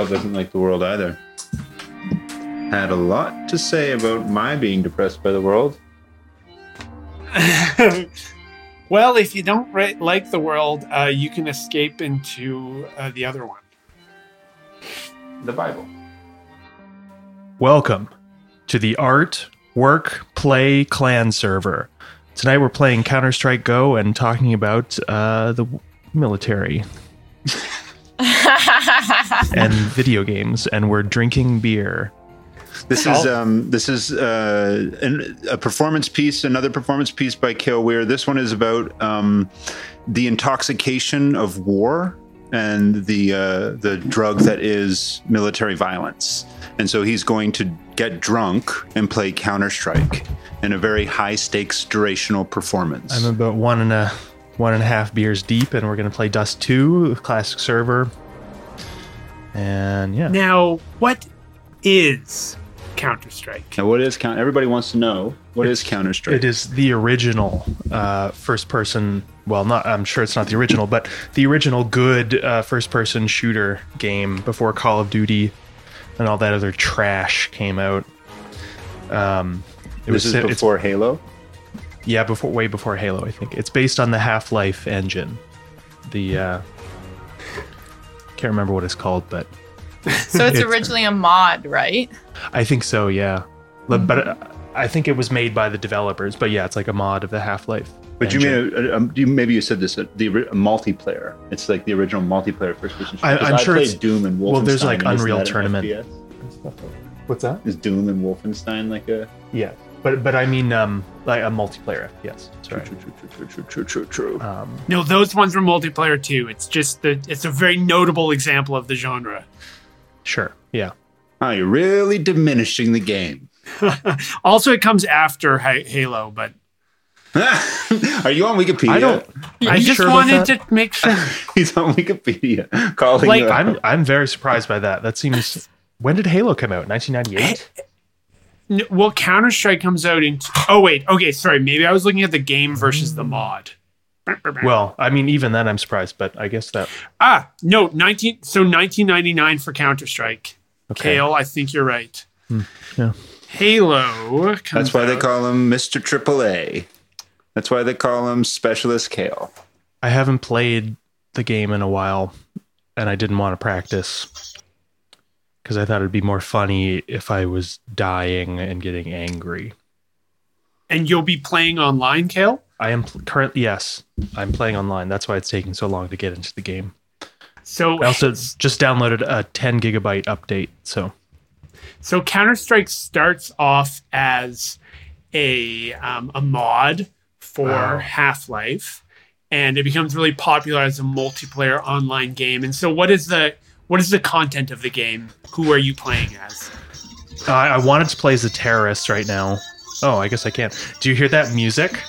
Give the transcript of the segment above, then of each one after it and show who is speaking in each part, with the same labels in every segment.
Speaker 1: Kale doesn't like the world either. Had a lot to say about my being depressed by the world.
Speaker 2: well, if you don't ri- like the world, uh, you can escape into uh, the other one.
Speaker 1: The Bible.
Speaker 3: Welcome to the Art, Work, Play Clan server. Tonight we're playing Counter Strike Go and talking about uh, the military and video games, and we're drinking beer.
Speaker 1: This is um, this is uh, an, a performance piece, another performance piece by Kale Weir. This one is about um, the intoxication of war and the uh, the drug that is military violence. And so he's going to get drunk and play Counter Strike in a very high stakes durational performance.
Speaker 3: I'm about one and a one and a half beers deep, and we're gonna play Dust Two, classic server. And yeah,
Speaker 2: Now, what is Counter Strike?
Speaker 1: now, what is Counter? Everybody wants to know what is Counter Strike.
Speaker 3: It is the original uh, first person. Well, not. I'm sure it's not the original, but the original good uh, first person shooter game before Call of Duty and all that other trash came out. Um, it
Speaker 1: This is
Speaker 3: it's-
Speaker 1: before Halo.
Speaker 3: yeah, before way before Halo. I think it's based on the Half Life engine. The uh, can't remember what it's called, but
Speaker 4: So it's
Speaker 3: It's-
Speaker 4: originally a mod, right?
Speaker 3: I think so. Yeah, but, but uh, I think it was made by the developers. But yeah, it's like a mod of the Half Life.
Speaker 1: But you mean a, a, um, you maybe you said this uh, the multiplayer? It's like the original multiplayer first person. shooter.
Speaker 3: I-
Speaker 1: 'Cause
Speaker 3: I'm
Speaker 1: I
Speaker 3: sure
Speaker 1: played
Speaker 3: it's-
Speaker 1: Doom and Wolfenstein.
Speaker 3: well, there's, like, Unreal
Speaker 1: that an
Speaker 3: Tournament.
Speaker 1: FPS?
Speaker 3: What's that?
Speaker 1: Is Doom and Wolfenstein like a
Speaker 3: Yeah, but but I mean um like a multiplayer FPS. Sorry.
Speaker 1: true, true, true, true, true, true, true.
Speaker 3: Um,
Speaker 2: No, those ones were multiplayer too. It's just that it's a very notable example of the genre.
Speaker 3: sure. Yeah.
Speaker 1: Oh, you're really diminishing the game.
Speaker 2: Also, it comes after Ha- Halo, but
Speaker 1: Are you on Wikipedia?
Speaker 3: I don't.
Speaker 2: I just
Speaker 3: sure
Speaker 2: wanted to make sure.
Speaker 1: He's on Wikipedia calling
Speaker 2: Like.
Speaker 3: I'm I'm very surprised by that. That seems. When did Halo come out? 1998.
Speaker 2: N- well, Counter Strike comes out in. oh wait, okay, sorry. Maybe I was looking at the game versus the mod.
Speaker 3: Well, I mean, even then, I'm surprised. But I guess that.
Speaker 2: Ah, no, nineteen. So 1999 for Counter Strike.
Speaker 3: Okay.
Speaker 2: Kale, I think you're right.
Speaker 3: yeah.
Speaker 2: Halo. Comes
Speaker 1: That's why they call him Mr. AAA. That's why they call him Specialist Kale.
Speaker 3: I haven't played the game in a while, and I didn't want to practice because I thought it'd be more funny if I was dying and getting angry.
Speaker 2: and you'll be playing online, Kale.
Speaker 3: I am pl- currently yes, I'm playing online. That's why it's taking so long to get into the game.
Speaker 2: So
Speaker 3: I also just downloaded a 10 gigabyte update. So
Speaker 2: So Counter Strike starts off as a um, a mod for
Speaker 3: Wow.
Speaker 2: Half Life, and it becomes really popular as a multiplayer online game. And so, what is the what is the content of the game? Who are you playing as?
Speaker 3: I, I wanted to play as a terrorist right now. Oh, I guess I can't. Do you hear that music?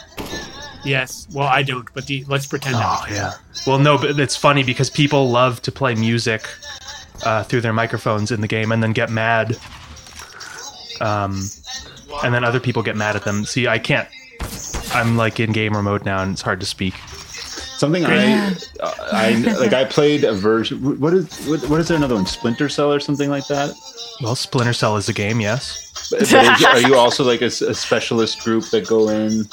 Speaker 2: Yes, well, I don't, but the, let's pretend.
Speaker 3: Oh
Speaker 2: we
Speaker 3: yeah. Well, no, but it's funny because people love to play music uh, through their microphones in the game and then get mad. Um, and then other people get mad at them. See, I can't. I'm like in gamer mode now, and it's hard to speak.
Speaker 1: Something I, I like. I played a version. What is what, what is there another one? Splinter Cell or something like that.
Speaker 3: Well, Splinter Cell is a game, yes.
Speaker 1: But, but is, are you also like a specialist group that go in?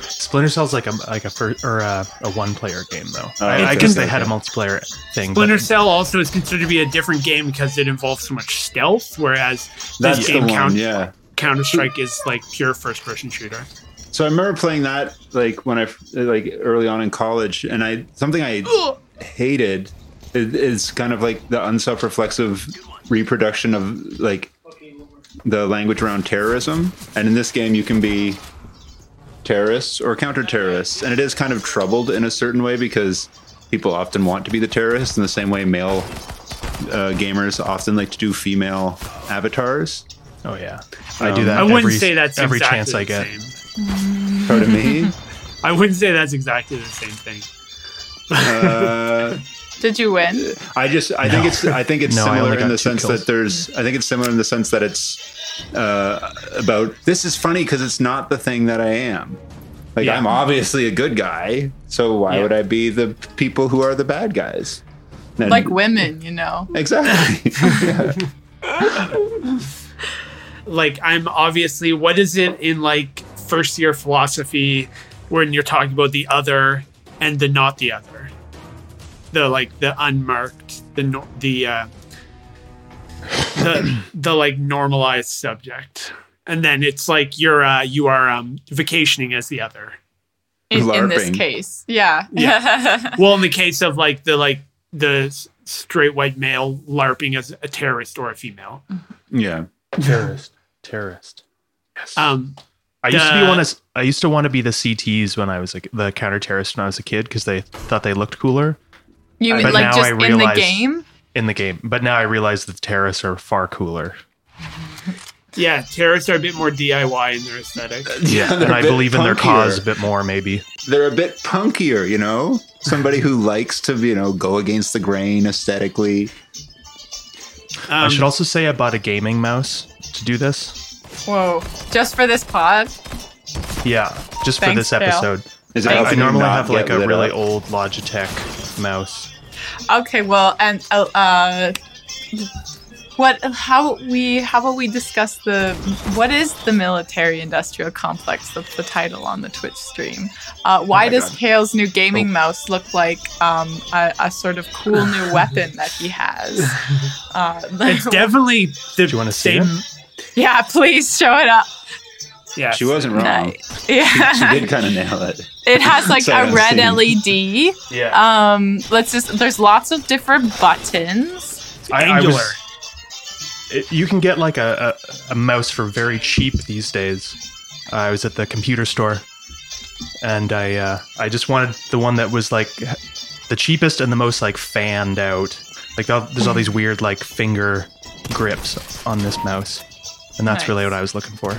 Speaker 3: Splinter Cell's like a like a fir- or a, a one player game though.
Speaker 1: Oh,
Speaker 3: I, I guess they had a multiplayer thing. but-
Speaker 2: Splinter Cell also is considered to be a different game because it involves so much stealth, whereas
Speaker 1: That's
Speaker 2: this
Speaker 1: the
Speaker 2: game
Speaker 1: one.
Speaker 2: count,
Speaker 1: Yeah.
Speaker 2: Counter Strike is like pure first person shooter.
Speaker 1: So I remember playing that like when I like early on in college, and I something I hated is, is kind of like the unself-reflexive reproduction of like the language around terrorism. And in this game, you can be terrorists or counter-terrorists, and it is kind of troubled in a certain way because people often want to be the terrorists in the same way male uh, gamers often like to do female avatars.
Speaker 3: oh yeah, I do that.
Speaker 2: I wouldn't
Speaker 3: every,
Speaker 2: say that's
Speaker 3: every
Speaker 2: exactly
Speaker 3: chance I get.
Speaker 2: same.
Speaker 1: Pardon me.
Speaker 2: I wouldn't say that's exactly the same thing.
Speaker 1: Uh,
Speaker 4: Did you win?
Speaker 1: I just I think it's I think it's
Speaker 3: No,
Speaker 1: similar in the sense
Speaker 3: kills.
Speaker 1: that there's I think it's similar in the sense that it's uh, about this is funny because it's not the thing that I am. Like
Speaker 2: Yeah.
Speaker 1: I'm obviously a good guy, so why
Speaker 2: Yeah.
Speaker 1: would I be the people who are the bad guys? And-
Speaker 4: Like women, you know.
Speaker 1: exactly.
Speaker 2: Like I'm obviously what is it in like first year philosophy when you're talking about the other and the not the other, the like the unmarked, the no, the uh, the the like normalized subject, and then it's like you're uh, you are um, vacationing as the other.
Speaker 4: In, in this case, yeah.
Speaker 2: Well, in the case of like the like the straight white male larping as a terrorist or a female.
Speaker 1: yeah.
Speaker 3: Terrorist. Terrorist. Yes.
Speaker 2: Um,
Speaker 3: I used to be
Speaker 2: the-
Speaker 3: one of I used to want to be the CTs when I was like the counter terrorist when I was a kid because they thought they looked cooler
Speaker 4: you mean
Speaker 3: But
Speaker 4: like
Speaker 3: now
Speaker 4: just
Speaker 3: I
Speaker 4: in the game?
Speaker 3: in the game. But now I realize that the terrorists are far cooler.
Speaker 2: yeah, terrorists are a bit more DIY in their aesthetic.
Speaker 1: Yeah,
Speaker 3: and I believe in their cause a bit more, maybe.
Speaker 1: They're a bit punkier, you know? Somebody who likes to, you know, go against the grain aesthetically.
Speaker 3: I
Speaker 2: Um,
Speaker 3: should also say I bought a gaming mouse to do this.
Speaker 4: Whoa. Just for this pod?
Speaker 3: Yeah, just for this episode.
Speaker 1: Is it
Speaker 3: I, I normally have like a really
Speaker 1: up?
Speaker 3: old Logitech mouse.
Speaker 4: Okay, well, and uh, uh what how we how about we discuss the what is the military industrial complex that's the title on the twitch stream uh, why
Speaker 1: my
Speaker 4: does
Speaker 1: God.
Speaker 4: Kale's new gaming
Speaker 3: Oh.
Speaker 4: mouse look like um, a, a sort of cool new weapon that he has uh,
Speaker 2: it's definitely the
Speaker 3: you wanna see
Speaker 2: same.
Speaker 4: Yeah please show it up
Speaker 2: Yeah,
Speaker 1: She wasn't wrong.
Speaker 4: Nice. yeah
Speaker 1: She did kind of nail it.
Speaker 4: it has like
Speaker 1: Sorry,
Speaker 4: a
Speaker 1: I'm
Speaker 4: red
Speaker 1: seeing.
Speaker 4: led
Speaker 3: Yeah.
Speaker 4: um let's just there's lots of different buttons
Speaker 3: I, I
Speaker 2: angular.
Speaker 3: was, it, you can get like a, a, a mouse for very cheap these days. I was at the computer store, and I uh, I just wanted the one that was like the cheapest and the most like fanned out. Like there's all these weird like finger grips on this mouse, and that's really what I was looking for.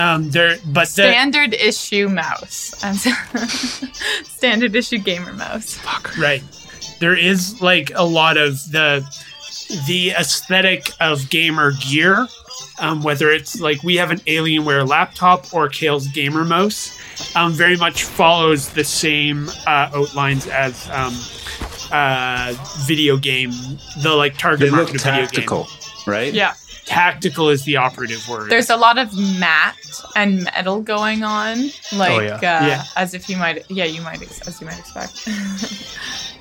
Speaker 2: um, there, but the,
Speaker 4: standard issue mouse standard issue gamer mouse Fuck.
Speaker 2: right, there is like a lot of the the aesthetic of gamer gear. Um, whether it's like we have an Alienware laptop or Kale's gamer mouse, um, very much follows the same uh, outlines as um, uh, video game. The like
Speaker 1: They
Speaker 2: target
Speaker 1: look
Speaker 2: market of video game.
Speaker 1: tactical, right?
Speaker 4: yeah
Speaker 2: Tactical is the operative word.
Speaker 4: there's a lot of matte and metal going on like
Speaker 3: yeah.
Speaker 4: Uh,
Speaker 2: Yeah.
Speaker 4: as if you might yeah you might ex- as you might expect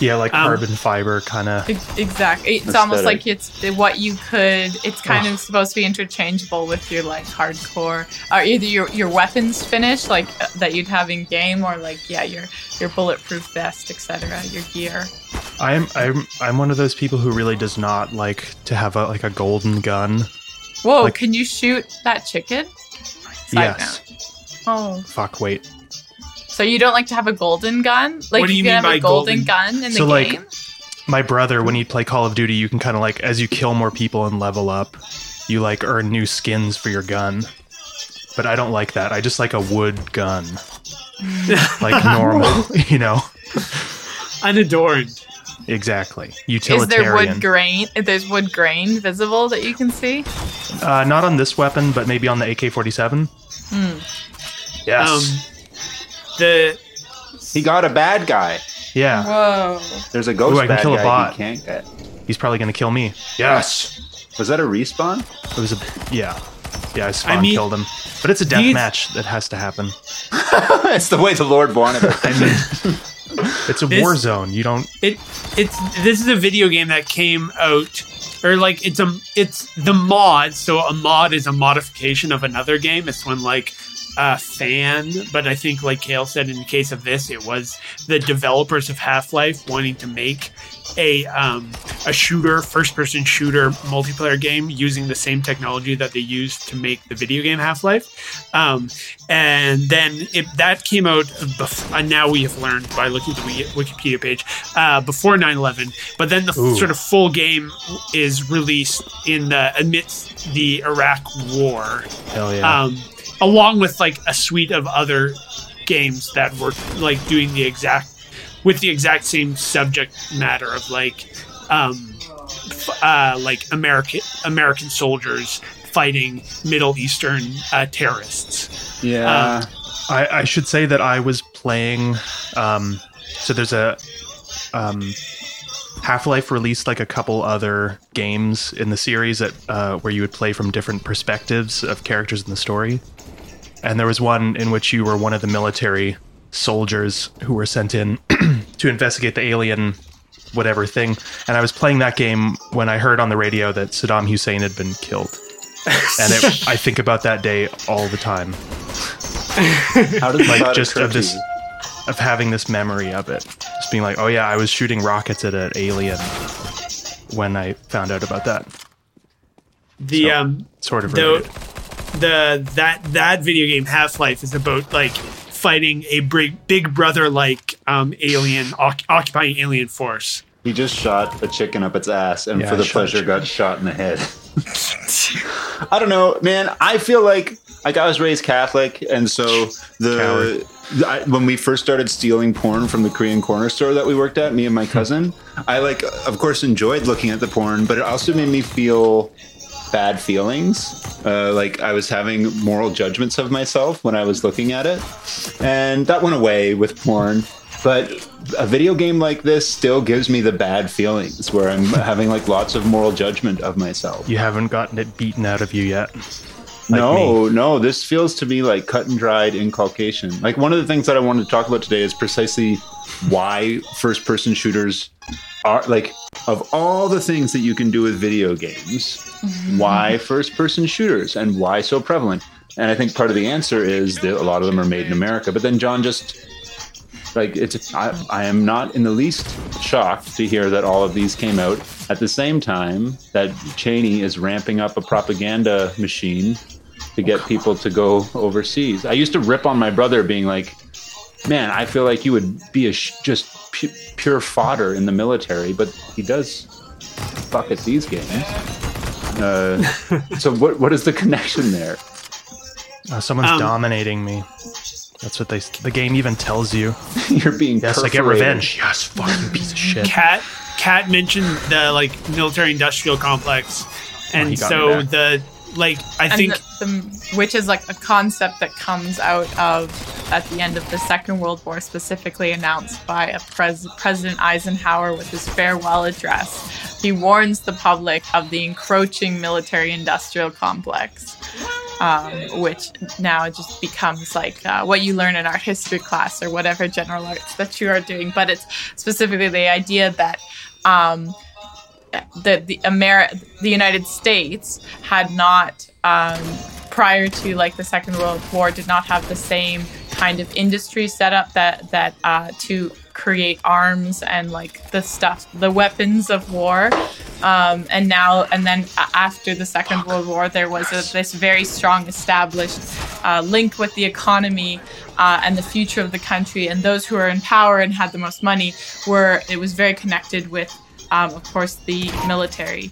Speaker 3: Yeah, like
Speaker 2: Um,
Speaker 3: carbon fiber kind of.
Speaker 4: Ex- exactly it's almost like it's what you could it's kind of supposed to be interchangeable with your like hardcore or either your your weapons finish like uh, that you'd have in game or like yeah your your bulletproof vest etc your gear
Speaker 3: I'm I'm I'm one of those people who really does not like to have a like a golden gun.
Speaker 4: whoa
Speaker 3: Like-
Speaker 4: can you shoot that chicken Side
Speaker 3: yes.
Speaker 4: note. oh
Speaker 3: Fuck. Wait.
Speaker 4: So you don't like to have a golden gun? Like
Speaker 2: What do you
Speaker 4: can
Speaker 2: mean
Speaker 4: have
Speaker 2: by
Speaker 4: a golden,
Speaker 2: golden?
Speaker 4: gun in
Speaker 3: So,
Speaker 4: the
Speaker 3: like,
Speaker 4: game?
Speaker 3: my brother when you play call of duty you can kind of like as you kill more people and level up you like earn new skins for your gun. But i don't like that. I just like a wood gun. Like normal you know?
Speaker 2: Unadorned.
Speaker 3: exactly. Utilitarian.
Speaker 4: is there wood grain there's wood grain visible that you can see?
Speaker 3: Uh, not on this weapon but maybe on the ak-47 yes.
Speaker 2: Um, the
Speaker 1: He got a bad guy.
Speaker 3: yeah
Speaker 4: whoa
Speaker 1: There's a ghost
Speaker 3: Ooh, I can
Speaker 1: bad
Speaker 3: kill a
Speaker 1: guy
Speaker 3: bot.
Speaker 1: he can't get.
Speaker 3: he's probably gonna kill me
Speaker 1: Yes. Was that a respawn?
Speaker 3: it was a yeah yeah i spawn
Speaker 2: mean,
Speaker 3: killed him but it's a death match that has to happen
Speaker 1: it's the way the Lord wanted it.
Speaker 3: i mean it's a
Speaker 2: This-
Speaker 3: war zone you don't
Speaker 2: it it's this is a video game that came out or like it's a it's the mod so a mod is a modification of another game it's when like a fan but i think like kale said in the case of this it was the developers of half-life wanting to make a um, a shooter first person shooter multiplayer game using the same technology that they used to make the video game half-life. Um, and then it, that came out bef- and now we have learned by looking at the wikipedia page uh, before 9-11 but then the
Speaker 3: Ooh.
Speaker 2: sort of full game is released in the amidst the iraq war.
Speaker 3: Hell yeah.
Speaker 2: Um, along with like a suite of other games that were like doing the exact with the exact same subject matter of like um, f- uh, like American American soldiers fighting Middle Eastern uh, terrorists.
Speaker 1: Yeah.
Speaker 3: I, I should say that I was playing. Um, so there's a um, Half Life released like a couple other games in the series that uh, where you would play from different perspectives of characters in the story. And there was one in which you were one of the military soldiers who were sent in to investigate the alien whatever thing. And I was playing that game when I heard on the radio that Saddam Hussein had been killed. and it, I think about that day all the time.
Speaker 1: How does
Speaker 3: Like
Speaker 1: that
Speaker 3: just
Speaker 1: occur
Speaker 3: of this of having this memory of it. Just being like, oh yeah, I was shooting rockets at an alien when I found out about that.
Speaker 2: The
Speaker 3: So-
Speaker 2: um
Speaker 3: Sort of
Speaker 2: the
Speaker 3: related.
Speaker 2: The that that video game Half Life is about like fighting a big big brother like um alien oc- occupying alien force.
Speaker 1: He just shot a chicken up its ass, and
Speaker 3: Yeah,
Speaker 1: for the pleasure, got shot in the head. I don't know, man. I feel like like I was raised Catholic, and so the I, when we first started stealing porn from the Korean corner store that we worked at, me and my cousin, I like, of course, enjoyed looking at the porn, but it also made me feel bad feelings. Uh, like I was having moral judgments of myself when I was looking at it, and that went away with porn. But a video game like this still gives me the bad feelings where I'm having like lots of moral judgment of myself.
Speaker 3: You haven't gotten it beaten out of you yet. Like
Speaker 1: no, no, this feels to me like cut and dried inculcation. Like one of the things that I wanted to talk about today is precisely why first person shooters are like of all the things that you can do with video games, mm-hmm. why first person shooters and why so prevalent. And I think part of the answer is that a lot of them are made in America. But then John just like it's I, I am not in the least shocked to hear that all of these came out at the same time that Cheney is ramping up a propaganda machine to oh, get people to go overseas. I used to rip on my brother being like, "Man, I feel like you would be a sh- just pu- pure fodder in the military," but he does fuck at these games. Uh, so what what is the connection there?
Speaker 3: Uh, someone's
Speaker 2: Um,
Speaker 3: dominating me. That's what they. The game even tells you.
Speaker 1: You're being
Speaker 3: Yes, I get revenge. Yes, fucking piece of shit.
Speaker 2: Cat Cat mentioned the like military industrial complex, and
Speaker 3: got
Speaker 2: so the like I
Speaker 4: and
Speaker 2: think
Speaker 4: the, the, which is like a concept that comes out of at the end of the Second World War, specifically announced by a pres- President Eisenhower with his farewell address. He warns the public of the encroaching military-industrial complex, um, which now just becomes like uh, what you learn in art history class or whatever general arts that you are doing. But it's specifically the idea that. Um, the the Ameri- the United States had not um, prior to like the Second World War did not have the same kind of industry setup that that uh, to create arms and like the stuff the weapons of war. Um, and now and then after the Second World War there was a, this very strong established uh, link with the economy uh, and the future of the country. And those who were in power and had the most money were it was very connected with um, of course, the military.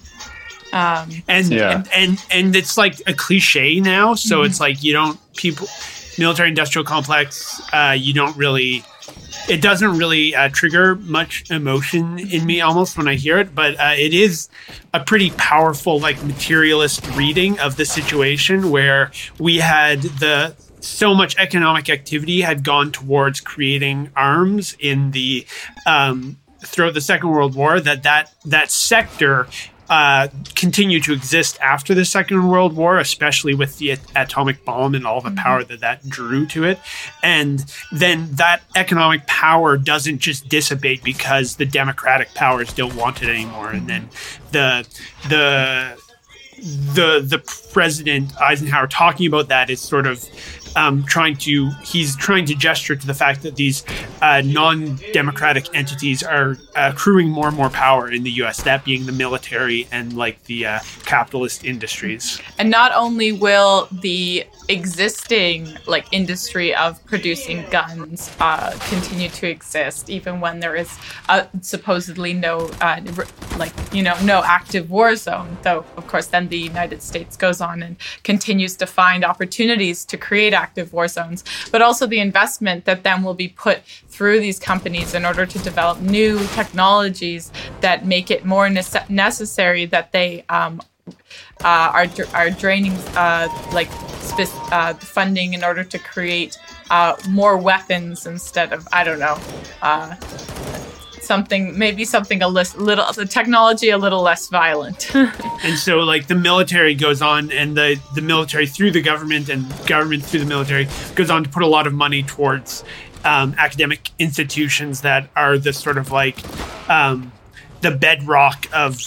Speaker 4: Um,
Speaker 2: and,
Speaker 1: Yeah.
Speaker 2: and and and it's like a cliche now so
Speaker 4: Mm-hmm.
Speaker 2: it's like you don't people military industrial complex uh you don't really it doesn't really uh, trigger much emotion in me almost when i hear it but uh, it is a pretty powerful like materialist reading of the situation where we had the so much economic activity had gone towards creating arms in the um, throughout the Second World War that that that sector uh, continued to exist after the Second World War, especially with the atomic bomb and all the power that that drew to it. And then that economic power doesn't just dissipate because the democratic powers don't want it anymore. And then the the the the president Eisenhower talking about that is sort of um, trying to he's trying to gesture to the fact that these uh, non-democratic entities are uh, accruing more and more power in the U.S. That being the military and like the uh, capitalist industries.
Speaker 4: and not only will the existing like industry of producing guns uh, continue to exist, even when there is uh, supposedly no uh, like you know no active war zone. Though of course then the United States goes on and continues to find opportunities to create active war zones, but also the investment that then will be put through these companies in order to develop new technologies that make it more nece- necessary that they um, uh, are are draining uh, like uh, funding in order to create uh, more weapons instead of I don't know. Uh, something maybe something a lis- little the technology a little less violent.
Speaker 2: And so, like the military goes on, and the the military through the government and government through the military goes on to put a lot of money towards um, academic institutions that are the sort of like um, the bedrock of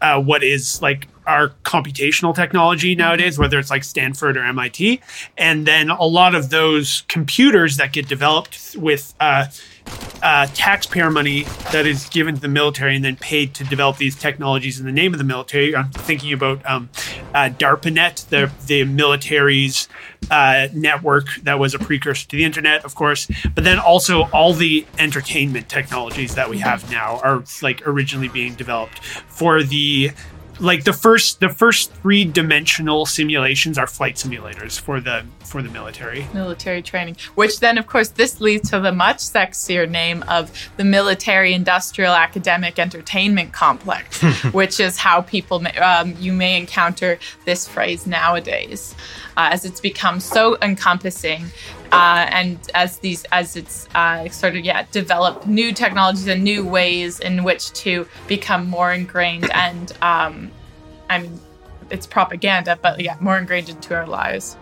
Speaker 2: uh, what is like our computational technology nowadays, whether it's like Stanford or MIT, and then a lot of those computers that get developed with uh, uh, taxpayer money that is given to the military and then paid to develop these technologies in the name of the military. I'm thinking about um, uh, DARPANET, the the military's uh, network that was a precursor to the internet, of course. But then also all the entertainment technologies that we have now are like originally being developed for the like the first the first three dimensional simulations are flight simulators for the for the military.
Speaker 4: military training, which then, of course, this leads to the much sexier name of the military industrial academic entertainment complex, which is how people may, um, you may encounter this phrase nowadays, uh, as it's become so encompassing. Uh, and as these, as it's uh, sort of yeah, developed new technologies and new ways in which to become more ingrained and, um, I mean, it's propaganda, but yeah, more ingrained into our lives.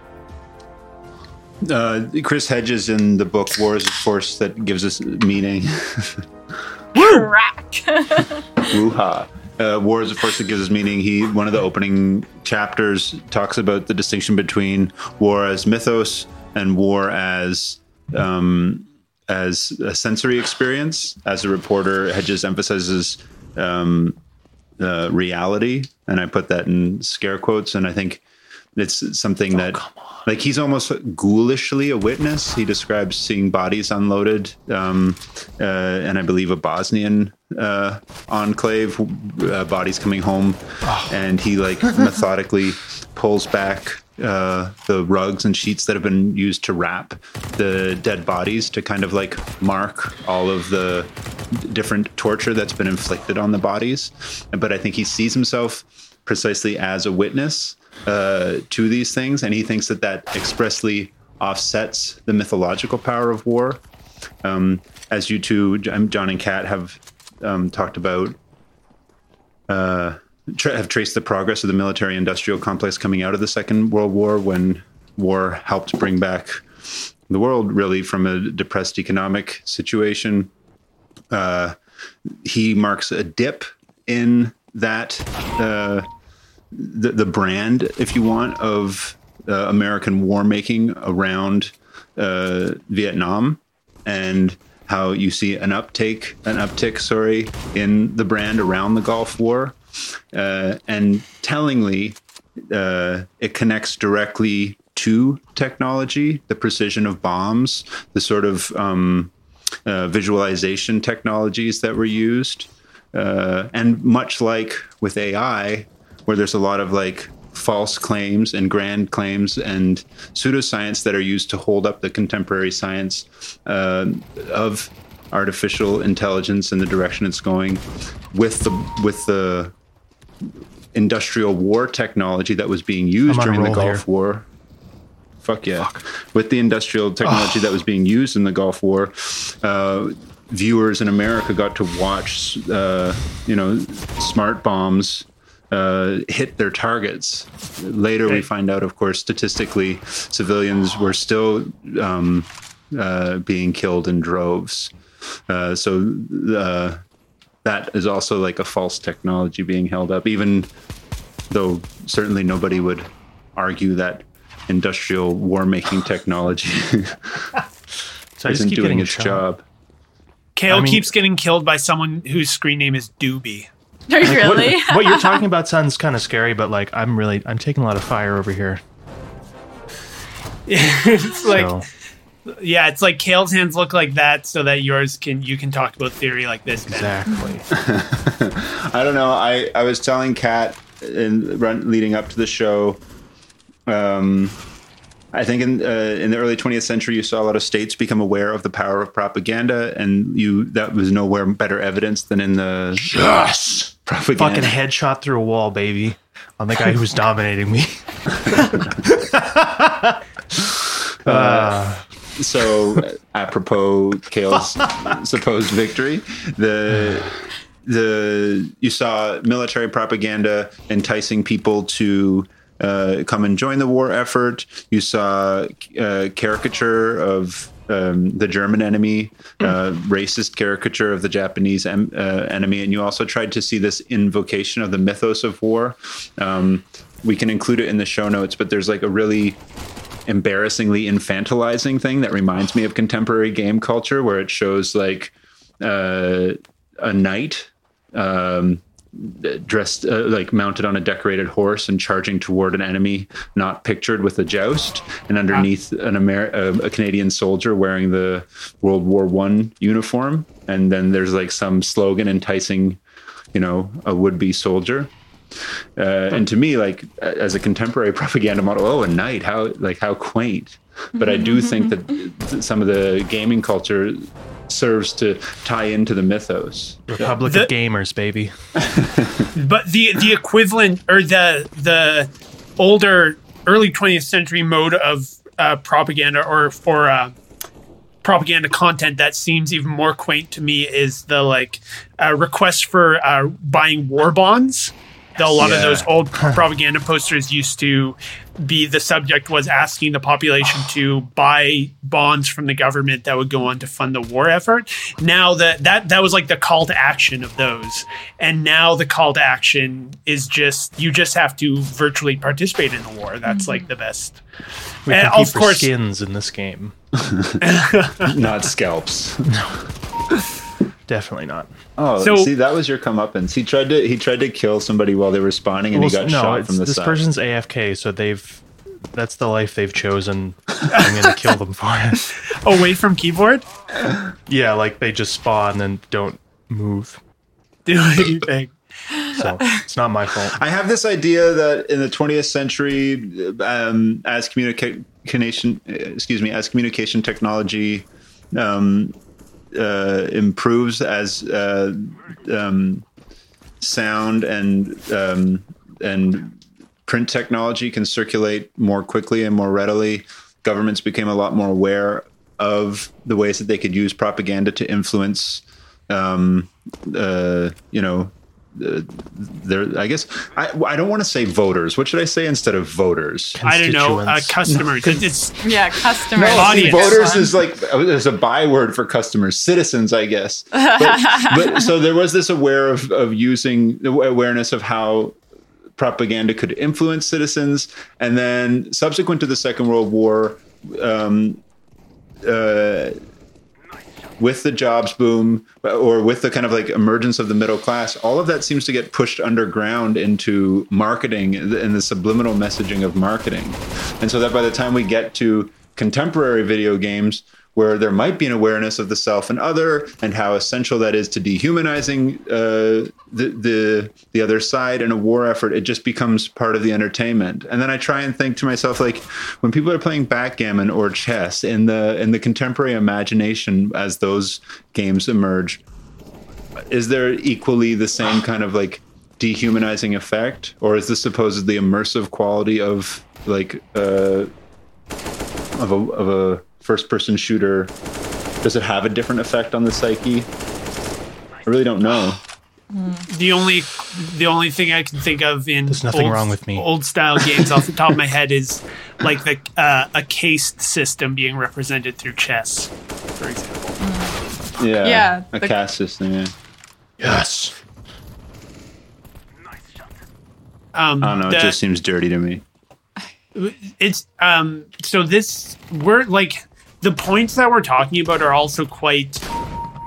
Speaker 1: Uh, Chris Hedges in the book Wars of Force that gives us meaning.
Speaker 4: Crack.
Speaker 1: Woo-ha. Uh, War is a force that gives us meaning. He one of the opening chapters talks about the distinction between war as mythos and war as um, as a sensory experience. As a reporter, Hedges emphasizes um, uh, reality, and I put that in scare quotes. And I think it's something that like he's almost ghoulishly a witness. He describes seeing bodies unloaded, um, uh, and I believe a Bosnian uh, enclave, uh, bodies coming home, and he like methodically pulls back uh, the rugs and sheets that have been used to wrap the dead bodies to kind of like mark all of the different torture that's been inflicted on the bodies. But I think he sees himself precisely as a witness uh, to these things, and he thinks that that expressly offsets the mythological power of war. Um, as you two, John and Kat, have um, talked about, uh, tra- have traced the progress of the military-industrial complex coming out of the Second World War, when war helped bring back the world really from a depressed economic situation. Uh, he marks a dip in that. Uh, the, the brand, if you want, of uh, American war making around uh, Vietnam, and how you see an uptake, an uptick, sorry, in the brand around the Gulf War, uh, and tellingly, uh, it connects directly to technology, the precision of bombs, the sort of um, uh, visualization technologies that were used. Uh, and much like with AI, where there's a lot of like false claims and grand claims and pseudoscience that are used to hold up the contemporary science uh, of artificial intelligence and the direction it's going with the with the industrial war technology that was being used
Speaker 3: I'm on a
Speaker 1: during the Gulf
Speaker 3: here.
Speaker 1: War. Fuck yeah. With the industrial technology that was being used in the Gulf War, uh, viewers in America got to watch, uh, you know, smart bombs uh, hit their targets. Later, we find out, of course, statistically, civilians were still um, uh, being killed in droves. Uh, so uh, that is also like a false technology being held up, even though certainly nobody would argue that industrial war making technology
Speaker 3: So I just
Speaker 1: isn't
Speaker 3: keep
Speaker 1: doing its
Speaker 3: shot.
Speaker 1: job.
Speaker 2: Kale
Speaker 3: I mean-
Speaker 2: keeps getting killed by someone whose screen name is Doobie.
Speaker 4: Are you
Speaker 3: What-
Speaker 4: really?
Speaker 3: What, you're talking about sounds kind of scary, but like I'm really I'm taking a lot of fire over here.
Speaker 2: it's like
Speaker 3: so,
Speaker 2: yeah, it's like Kale's hands look like that, so that yours can you can talk about theory like this. Ben.
Speaker 3: exactly.
Speaker 1: I don't know. I, I was telling Kat in run leading up to the show. Um, I think in uh, in the early 20th century, you saw a lot of states become aware of the power of propaganda, and you that was nowhere better evidence than in the yes propaganda.
Speaker 3: Fucking headshot through a wall, baby, on the guy who was dominating me. uh,
Speaker 1: so apropos Kale's supposed victory, the the you saw military propaganda enticing people to uh, come and join the war effort. You saw uh, caricature of um, the German enemy, uh, racist caricature of the Japanese em- uh, enemy, and you also tried to see this invocation of the mythos of war. Um, we can include it in the show notes, but there's like a really embarrassingly infantilizing thing that reminds me of contemporary game culture, where it shows like uh, a knight um, dressed uh, like mounted on a decorated horse and charging toward an enemy not pictured with a joust and underneath an Amer- uh, a Canadian soldier wearing the World War One uniform. And then there's like some slogan enticing you know a would-be soldier uh, and to me like as a contemporary propaganda model oh a knight how like how quaint but I do think that some of the gaming culture serves to tie into the mythos
Speaker 3: Republic
Speaker 2: The-
Speaker 3: of Gamers, baby.
Speaker 2: but the the equivalent or the the older early 20th century mode of uh, propaganda or for uh, propaganda content that seems even more quaint to me is the like uh, request for uh, buying war bonds. The, a lot of those old propaganda posters used to be the subject was asking the population to buy bonds from the government that would go on to fund the war effort. Now that that that was like the call to action of those, and now the call to action is just you just have to virtually participate in the war. That's like mm-hmm. the best.
Speaker 3: We
Speaker 2: And
Speaker 3: can keep
Speaker 2: of course-
Speaker 3: skins in this game.
Speaker 1: not scalps
Speaker 3: Definitely not.
Speaker 1: Oh,
Speaker 2: So-
Speaker 1: see, that was your comeuppance. He tried to he tried to kill somebody while they were spawning, and he got
Speaker 3: no,
Speaker 1: shot from the
Speaker 3: this
Speaker 1: side.
Speaker 3: person's AFK, so they've that's the life they've chosen. I'm gonna kill them for it.
Speaker 2: Away from keyboard,
Speaker 3: Yeah, like they just spawn and don't move.
Speaker 2: do anything.
Speaker 3: So it's not my fault.
Speaker 1: I have this idea that in the 20th century, um, as communication, excuse me, as communication technology um, uh, improves, as uh, um, sound and um, and print technology can circulate more quickly and more readily, governments became a lot more aware of the ways that they could use propaganda to influence, um, uh, you know, uh, there. I guess I, I don't want to say voters. What should I say instead of voters?
Speaker 2: I don't know. Uh,
Speaker 3: Constituents.
Speaker 2: customers. It's- it's
Speaker 4: Yeah, customers.
Speaker 2: No,
Speaker 1: See, voters is like there's a byword for customers, citizens, I guess. But, but so there was this aware of of using awareness of how propaganda could influence citizens, and then subsequent to the Second World War, um, uh, with the jobs boom or with the kind of like emergence of the middle class, all of that seems to get pushed underground into marketing and the subliminal messaging of marketing. And so that by the time we get to contemporary video games, where there might be an awareness of the self and other, and how essential that is to dehumanizing uh, the the the other side in a war effort, it just becomes part of the entertainment. And then I try and think to myself, like when people are playing backgammon or chess in the in the contemporary imagination as those games emerge, is there equally the same kind of like dehumanizing effect, or is this supposedly immersive quality of like uh, of a of a first person shooter? Does it have a different effect on the psyche? I really don't know.
Speaker 2: the only the only thing I can think of in
Speaker 3: There's nothing
Speaker 2: old,
Speaker 3: wrong with me.
Speaker 2: old style games off the top of my head is like the uh, a cased system being represented through chess, for example.
Speaker 1: Yeah,
Speaker 4: Yeah,
Speaker 1: a
Speaker 4: the-
Speaker 1: caste system. Yeah,
Speaker 3: Yes.
Speaker 2: Um,
Speaker 1: I don't know.
Speaker 2: the-
Speaker 1: it just seems dirty to me.
Speaker 2: it's um so this we're like the points that we're talking about are also quite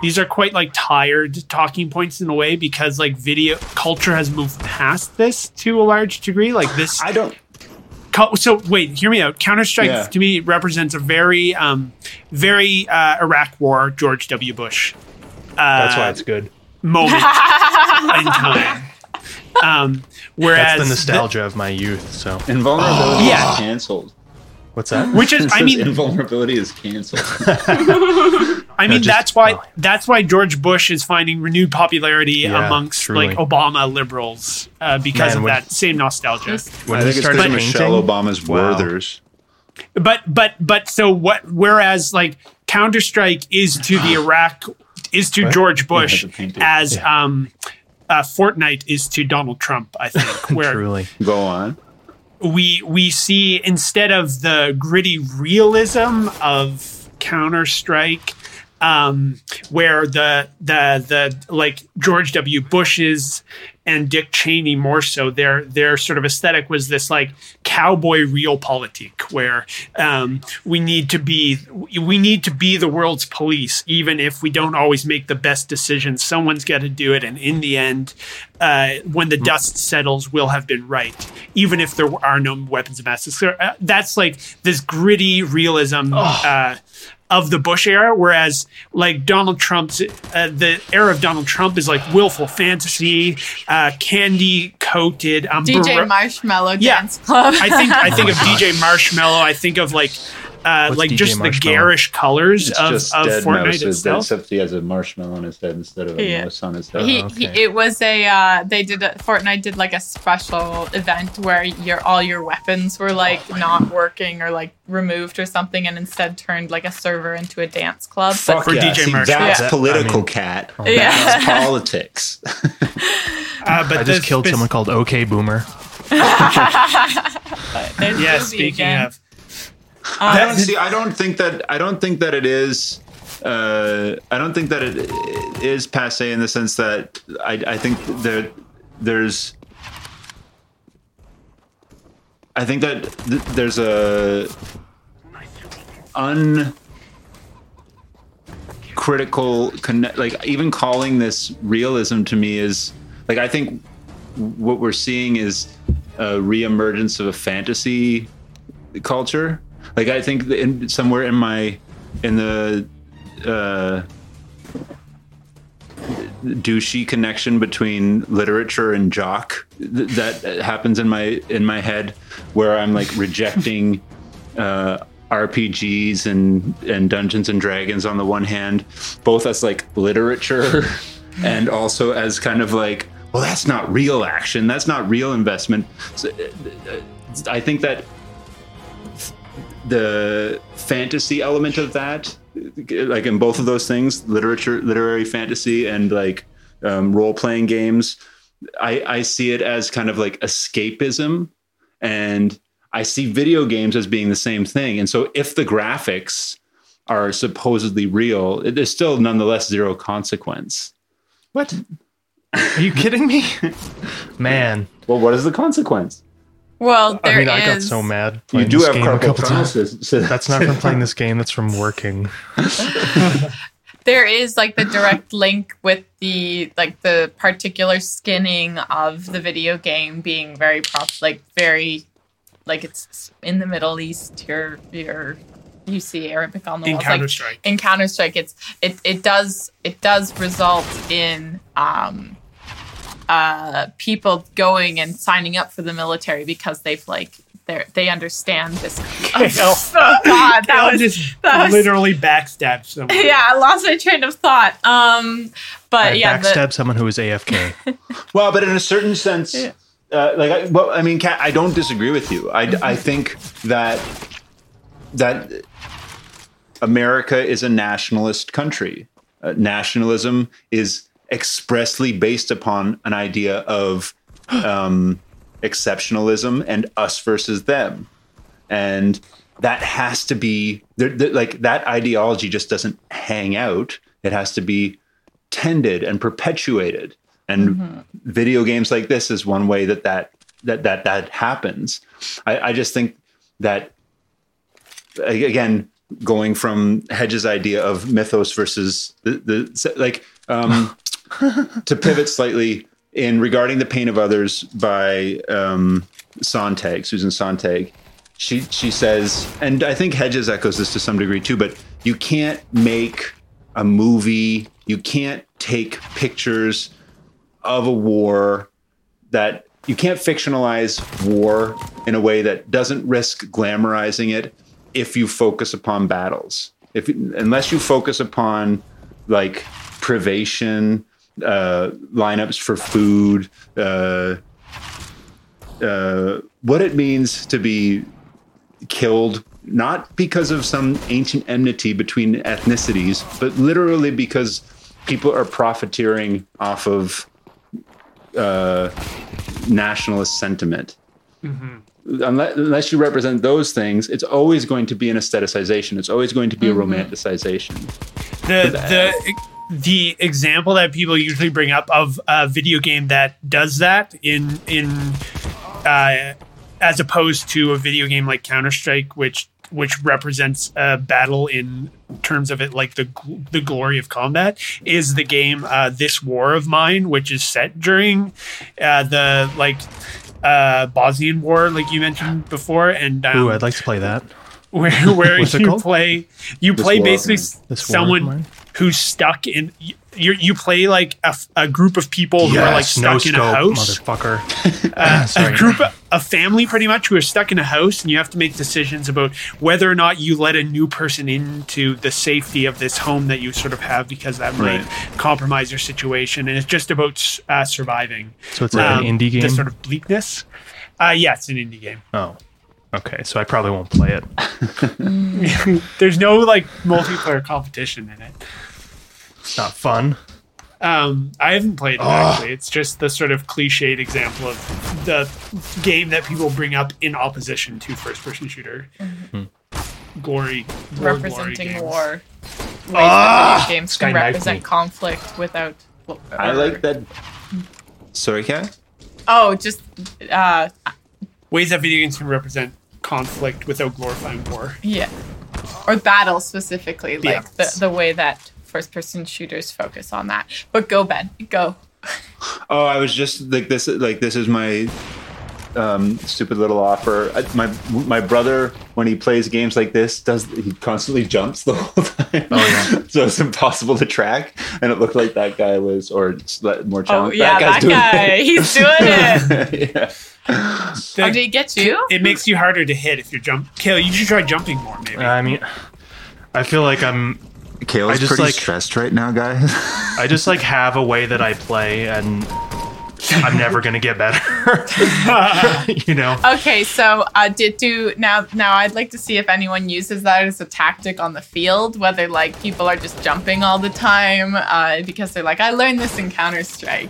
Speaker 2: these are quite like tired talking points in a way because like video culture has moved past this to a large degree like this
Speaker 1: I don't.
Speaker 2: so wait hear me out counter-strike
Speaker 1: Yeah.
Speaker 2: to me represents a very um very uh iraq war george w bush
Speaker 3: That's why it's good.
Speaker 2: moment in time um whereas
Speaker 3: That's the
Speaker 2: the-
Speaker 3: nostalgia of my youth. So
Speaker 1: Invulnerability
Speaker 2: Yeah.
Speaker 1: is canceled.
Speaker 3: What's that?
Speaker 2: which is i mean
Speaker 1: invulnerability is canceled.
Speaker 2: I mean,
Speaker 3: just-
Speaker 2: that's why
Speaker 3: oh.
Speaker 2: that's why George Bush is finding renewed popularity
Speaker 3: Yeah,
Speaker 2: amongst
Speaker 3: truly.
Speaker 2: like Obama liberals uh, because
Speaker 3: Man,
Speaker 2: of
Speaker 3: when-
Speaker 2: that same nostalgia.
Speaker 3: When
Speaker 1: I
Speaker 3: we
Speaker 1: think it's
Speaker 3: started
Speaker 1: because Michelle Obama's
Speaker 3: Wow.
Speaker 1: Werther's.
Speaker 2: but but but so what? Whereas like Counter Strike is to the Iraq is to George Bush
Speaker 1: Yeah, the painting.
Speaker 2: as um, uh, Fortnite is to Donald Trump. I think where
Speaker 3: Truly.
Speaker 1: Go on.
Speaker 2: We we see instead of the gritty realism of Counter Strike, um, where the the the like George W. Bush's and Dick Cheney more so their their sort of aesthetic was this like cowboy realpolitik where um, we need to be we need to be the world's police even if we don't always make the best decisions. Someone's got to do it and in the end uh, when the dust settles we'll have been right even if there are no weapons of mass destruction. Uh, that's like this gritty realism uh, of the Bush era, whereas like Donald Trump's uh, the era of Donald Trump is like willful fantasy, uh, candy coated. Um,
Speaker 4: DJ
Speaker 2: bar-
Speaker 4: Marshmello
Speaker 2: Yeah.
Speaker 4: Dance Club.
Speaker 2: I think I think of DJ Marshmello. I think of like uh,
Speaker 3: What's
Speaker 2: like
Speaker 3: DJ
Speaker 2: just the garish colors
Speaker 1: It's
Speaker 2: of,
Speaker 1: just
Speaker 2: of
Speaker 1: dead
Speaker 2: Fortnite
Speaker 1: mouse,
Speaker 2: itself.
Speaker 1: except he has a marshmallow on his head instead of a
Speaker 4: Yeah.
Speaker 1: mouse on his head.
Speaker 4: he,
Speaker 3: Oh,
Speaker 4: he it was a uh, they did a Fortnite did like a special event where your all your weapons were like
Speaker 1: Oh
Speaker 4: not working or like removed or something and instead turned like a server into a dance club.
Speaker 1: Fuck
Speaker 2: for
Speaker 1: yeah.
Speaker 2: DJ
Speaker 1: See,
Speaker 2: Marshmello.
Speaker 1: That's
Speaker 3: Yeah.
Speaker 1: political,
Speaker 3: I mean-
Speaker 1: cat.
Speaker 4: Yeah.
Speaker 1: That's politics.
Speaker 2: Uh, but
Speaker 3: I just killed
Speaker 2: spec-
Speaker 3: someone called OK Boomer.
Speaker 4: There's
Speaker 2: Yeah, speaking of,
Speaker 1: I don't see. I don't think that. I don't think that it is. Uh, I don't think that it is passe in the sense that I, I think there, there's. I think that th- there's a uncritical connect. Like even calling this realism to me is like I think what we're seeing is a reemergence of a fantasy culture. Like I think in, somewhere in my in the uh, douchey connection between literature and jock th- that happens in my in my head, where I'm like rejecting uh, RPGs and and Dungeons and Dragons on the one hand, both as like literature and also as kind of like, well, that's not real action. That's not real investment. So, uh, uh, I think that the fantasy element of that like in both of those things literature literary fantasy and like um, role-playing games I, I see it as kind of like escapism. And i see video games as being the same thing. And so if the graphics are supposedly real it is still nonetheless zero consequence. What?
Speaker 3: Are you kidding me? Man,
Speaker 1: well what is the consequence
Speaker 4: Well, there
Speaker 3: I mean, I got so mad.
Speaker 1: you do have
Speaker 3: game a
Speaker 1: carpal
Speaker 3: couple times.
Speaker 1: tunnel so
Speaker 3: That's not from playing this game. That's from working.
Speaker 4: there is like the direct link with the like the particular skinning of the video game being very prop like very like it's in the Middle East. You're you're you see Arabic on the
Speaker 2: in
Speaker 4: walls.
Speaker 2: Counter
Speaker 4: like,
Speaker 2: Strike.
Speaker 4: in Counter Strike, it's it it does it does result in um uh people going and signing up for the military because they've like they they understand this. Oh, God, that was
Speaker 2: just
Speaker 4: that was-
Speaker 2: literally backstabbed someone.
Speaker 4: yeah, I lost my train of thought. Um, but
Speaker 3: I
Speaker 4: yeah, the-
Speaker 3: backstab someone who is AFK.
Speaker 1: Well, but in a certain sense, uh, like, I, well, I mean, Kat, I don't disagree with you. I, I think that that America is a nationalist country. Uh, nationalism is expressly based upon an idea of um, exceptionalism and us versus them, and that has to be there, there- like that ideology just doesn't hang out. It has to be tended and perpetuated. And video games like this is one way that that that that, that happens. I, I just think that again going from Hedges' idea of mythos versus the, the like um to pivot slightly in regarding the pain of others by um sontag susan sontag. She she says and i think hedges echoes this to some degree too but you can't make a movie you can't take pictures of a war that you can't fictionalize war in a way that doesn't risk glamorizing it if you focus upon battles. If unless you focus upon like privation uh, lineups for food uh, uh, what it means to be killed not because of some ancient enmity between ethnicities, but literally because people are profiteering off of uh, nationalist sentiment. Unless, unless you represent those things, it's always going to be an aestheticization. It's always going to be a romanticization.
Speaker 2: the the the example that people usually bring up of a video game that does that in in uh, as opposed to a video game like Counter Strike, which which represents a battle in terms of it like the the glory of combat, is the game uh, This War of Mine, which is set during uh, the like uh, Bosnian War, like you mentioned before, and um,
Speaker 3: Ooh, I'd like to play that.
Speaker 2: where where you play you play
Speaker 1: War
Speaker 2: basically
Speaker 1: Mine.
Speaker 2: s-
Speaker 3: This War of
Speaker 2: someone
Speaker 3: Mine?
Speaker 2: Who's stuck in you you play like a group of people who are like
Speaker 3: no
Speaker 2: stuck in a house
Speaker 3: motherfucker.
Speaker 2: uh, a group a family pretty much who are stuck in a house and you have to make decisions about whether or not you let a new person into the safety of this home that you sort of have because that might
Speaker 1: Right.
Speaker 2: compromise your situation and it's just about uh, surviving
Speaker 3: So it's like
Speaker 2: Um,
Speaker 3: an indie game.
Speaker 2: the
Speaker 3: game.
Speaker 2: sort of bleakness uh, yeah it's an indie game
Speaker 3: oh, okay. So I probably won't play it.
Speaker 2: there's no like multiplayer competition in it
Speaker 3: It's not fun.
Speaker 2: Um, I haven't played it actually. It's just the sort of cliched example of the game that people bring up in opposition to first-person shooter. Glory, war glory
Speaker 4: representing
Speaker 2: games.
Speaker 4: war. Ways that video games can
Speaker 3: Sky
Speaker 4: represent conflict without.
Speaker 1: I like that. Sorry, Kat?
Speaker 4: Oh, just uh,
Speaker 2: Ways that video games can represent conflict without glorifying war.
Speaker 4: yeah, or battle specifically,
Speaker 2: Yeah.
Speaker 4: like the the way that first-person shooters focus on that. But go, Ben, go.
Speaker 1: Oh, I was just like this. Like this is my um, stupid little offer. I, my my brother, when he plays games like this, does he constantly jumps the whole time? Oh yeah. so it's impossible to track, and it looked like that guy was, or it's le- more
Speaker 4: Oh
Speaker 1: challenging.
Speaker 4: yeah, that,
Speaker 1: guy's doing
Speaker 4: guy,
Speaker 1: it.
Speaker 4: he's doing it.
Speaker 1: yeah.
Speaker 4: Oh, did he get you?
Speaker 2: It makes you harder to hit if you're jump. Kale, you should try jumping more, maybe.
Speaker 3: I mean, I feel like I'm.
Speaker 1: Kale's
Speaker 3: I just,
Speaker 1: pretty
Speaker 3: like-
Speaker 1: stressed right now, guys.
Speaker 3: I just like have a way that I play, and I'm never gonna get better. you know.
Speaker 4: Okay, so uh, did do now? Now I'd like to see if anyone uses that as a tactic on the field. Whether like people are just jumping all the time uh, because they're like, I learned this in Counter Strike,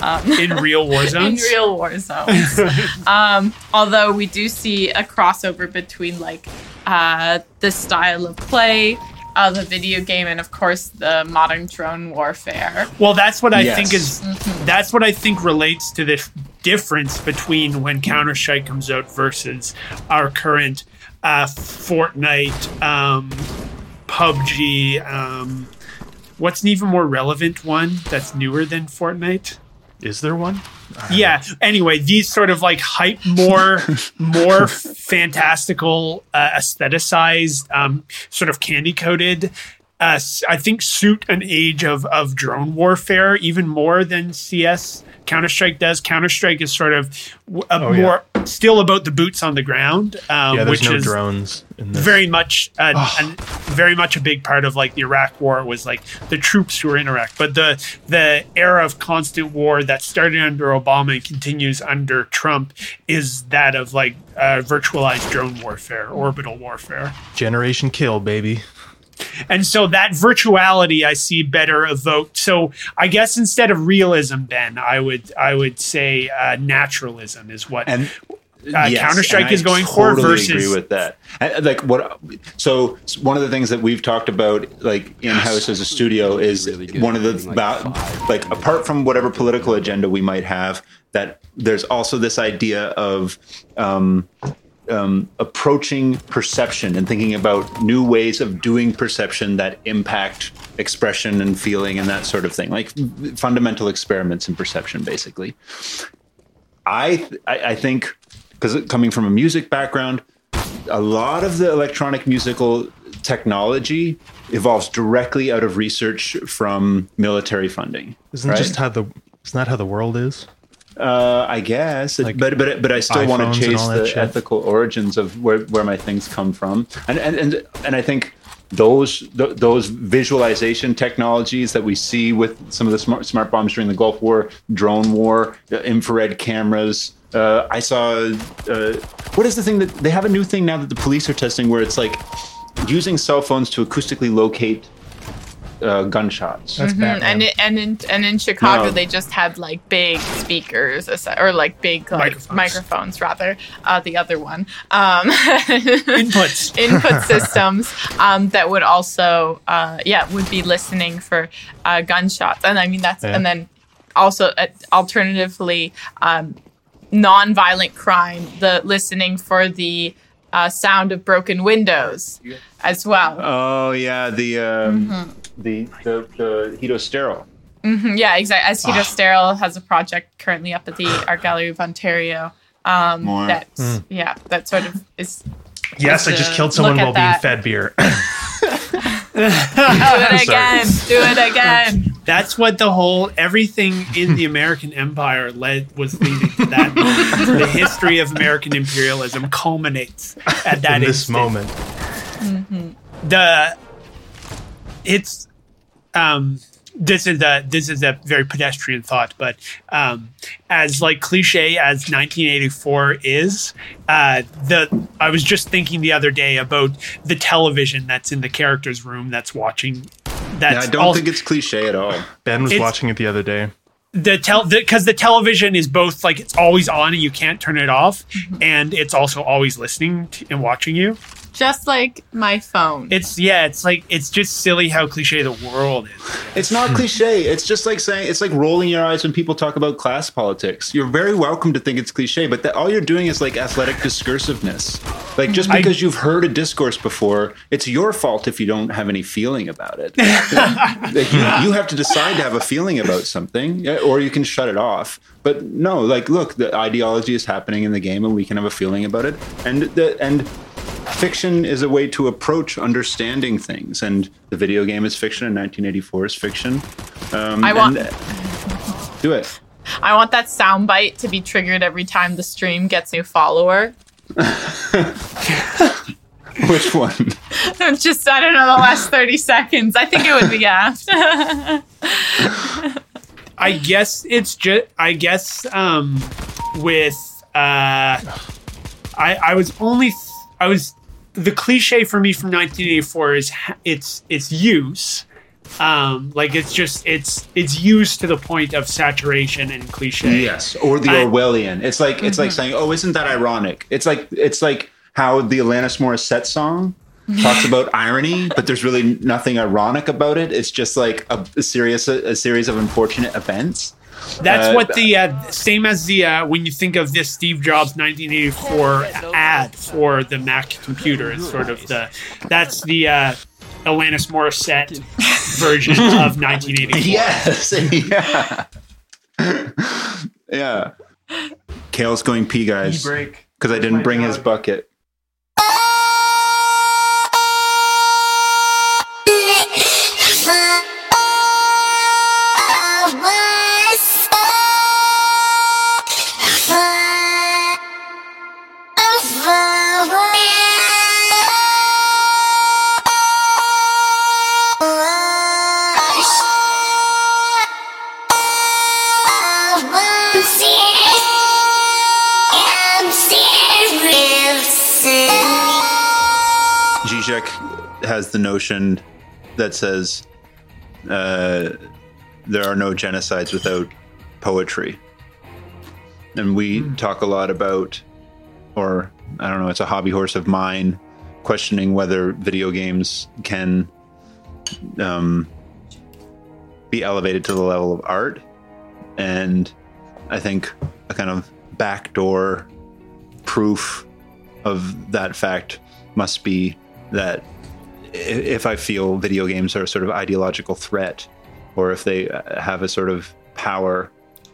Speaker 2: in real war zones.
Speaker 4: in real war zones. um, although we do see a crossover between like uh, the style of play. Of the video game and of course the modern drone warfare.
Speaker 2: Well, that's what I
Speaker 1: Yes.
Speaker 2: think is that's what I think relates to the difference between when Counter Strike comes out versus our current uh, Fortnite, um, PUBG. Um, what's an even more relevant one that's newer than Fortnite?
Speaker 3: Is there one?
Speaker 2: yeah anyway these sort of like hype more more fantastical uh, aestheticized um sort of candy coated uh i think suit an age of of drone warfare even more than cs counter-strike does counter-strike is sort of a
Speaker 3: Oh, yeah.
Speaker 2: more still about the boots on the ground um
Speaker 3: Yeah, there's
Speaker 2: which
Speaker 3: no
Speaker 2: is
Speaker 3: drones in this.
Speaker 2: very much and very much a big part of like the Iraq war was like the troops who were in Iraq but the the era of constant war that started under Obama and continues under Trump is that of like uh, virtualized drone warfare orbital warfare
Speaker 3: Generation kill, baby.
Speaker 2: And so that virtuality I see better evoked so I guess instead of realism Ben I would I would say uh, naturalism is what
Speaker 1: and
Speaker 2: Uh, Counter-Strike is going for
Speaker 1: totally
Speaker 2: versus-
Speaker 1: agree with that. Like what? So one of the things that we've talked about, like in house as a studio, is one of the ba- like apart from whatever political agenda we might have, that there's also this idea of. Um, um, approaching perception and thinking about new ways of doing perception that impact expression and feeling and that sort of thing, like fundamental experiments in perception, basically. I I, I think because coming from a music background, a lot of the electronic musical technology evolves directly out of research from military funding.
Speaker 3: Isn't
Speaker 1: right?
Speaker 3: just how the isn't that how the world is?
Speaker 1: Uh, I guess,
Speaker 3: Like
Speaker 1: but but but I still want to chase the
Speaker 3: shit?
Speaker 1: ethical origins of where, where my things come from, and and and, and I think those th- those visualization technologies that we see with some of the smart smart bombs during the Gulf War, drone war, the infrared cameras, Uh, I saw. Uh, what is the thing that they have a new thing now that the police are testing where it's like using cell phones to acoustically locate uh, gunshots.
Speaker 3: That's
Speaker 4: Mhm,
Speaker 3: Batman.
Speaker 4: And it, and in and in Chicago
Speaker 1: No.
Speaker 4: they just had like big speakers or like big like
Speaker 2: Microphones.
Speaker 4: microphones, rather. Uh, the other one um,
Speaker 2: Inputs.
Speaker 4: input systems um, that would also uh, yeah would be listening for uh, gunshots and I mean that's
Speaker 3: Yeah.
Speaker 4: and then also uh, alternatively um, non-violent crime the listening for the uh, sound of broken windows as well.
Speaker 1: Oh yeah, the um,
Speaker 4: Mm-hmm.
Speaker 1: the the the Hito Steyerl.
Speaker 4: Mhm, yeah, exactly. As
Speaker 1: Ah.
Speaker 4: Hito Steyerl has a project currently up at the Art Gallery of Ontario. Um,
Speaker 1: More.
Speaker 4: that
Speaker 3: Hmm.
Speaker 4: yeah, that sort of is.
Speaker 3: yes, I just killed someone
Speaker 4: at
Speaker 3: while
Speaker 4: that.
Speaker 3: being fed beer.
Speaker 4: Do it again. Do it again.
Speaker 2: That's what the whole everything in the American Empire led was leading to that moment. the history of American imperialism culminates at that
Speaker 3: in this
Speaker 2: instant.
Speaker 3: moment.
Speaker 2: the it's um this is a this is a very pedestrian thought but um as like cliche as 1984 is uh the i was just thinking the other day about the television that's in the characters room that's watching that's
Speaker 1: Yeah, I don't
Speaker 2: all-
Speaker 1: think it's cliche at all.
Speaker 3: Ben was watching it the other day.
Speaker 2: the tel because the, television is both like it's always on and you can't turn it off and it's also always listening to, and watching you
Speaker 4: Just like my phone.
Speaker 2: it's yeah it's like it's just silly how cliche the world is
Speaker 1: It's not hmm. cliche. It's just like saying it's like rolling your eyes when people talk about class politics. You're very welcome to think it's cliche, but that all you're doing is like athletic discursiveness. Like just
Speaker 2: I-
Speaker 1: because you've heard a discourse before, it's your fault if you don't have any feeling about it. like you, you have to decide to have a feeling about something, or you can shut it off. But no, like look, the ideology is happening in the game, and we can have a feeling about it. And the and fiction is a way to approach understanding things and the video game is fiction and 1984 is fiction um,
Speaker 4: I want-
Speaker 1: and- do it
Speaker 4: I want that soundbite to be triggered every time the stream gets a new follower.
Speaker 1: which one
Speaker 4: Just I don't know the last thirty seconds. I think it would be after.
Speaker 2: I guess it's just. I guess um, with uh, I I was only th- I was the cliche for me from 1984 is its its use. Um, like it's just it's it's used to the point of saturation and cliche.
Speaker 1: yes or the
Speaker 2: I-
Speaker 1: orwellian. It's like it's like saying oh isn't that ironic? It's like it's like how the alanis morissette song talks about irony but there's really nothing ironic about it. It's just like a, a serious a, series of unfortunate events
Speaker 2: That's
Speaker 1: Uh,
Speaker 2: what the uh, same as the uh, when you think of this Steve Jobs 1984 ad for the Mac computer. It's sort of the that's the uh, Alanis Morissette version of 1984.
Speaker 1: Yes. yeah. yeah. Kale's going pee, guys.
Speaker 3: break.
Speaker 1: Because I didn't bring his bucket. Has the notion that says uh, there are no genocides without poetry. And we talk a lot about, or I don't know, it's a hobby horse of mine, questioning whether video games can um, be elevated to the level of art. And I think a kind of backdoor proof of that fact must be that if I feel video games are a sort of ideological threat, or if they uh, have a sort of power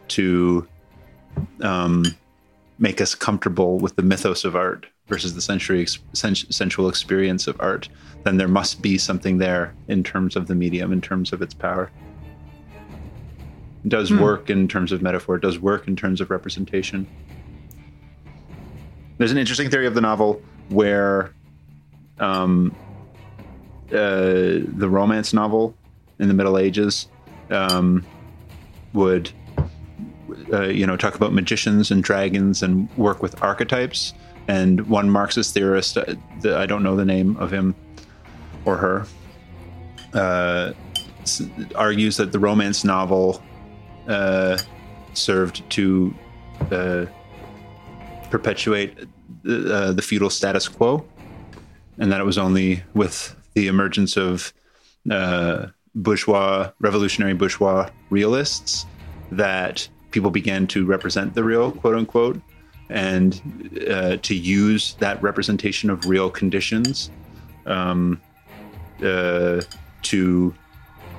Speaker 1: to um, make us comfortable with the mythos of art versus the sensory sensual experience of art, then there must be something there in terms of the medium, in terms of its power. It does work in terms of metaphor. It does work in terms of representation. There's an interesting theory of the novel where um, uh, the romance novel in the Middle Ages um, would uh, you know, talk about magicians and dragons and work with archetypes. And one Marxist theorist, uh, the, I don't know the name of him or her, uh, argues that the romance novel uh, served to uh, perpetuate the feudal status quo, and that it was only with the emergence of uh, bourgeois, revolutionary bourgeois realists that people began to represent the real, quote unquote, and uh, to use that representation of real conditions um, uh, to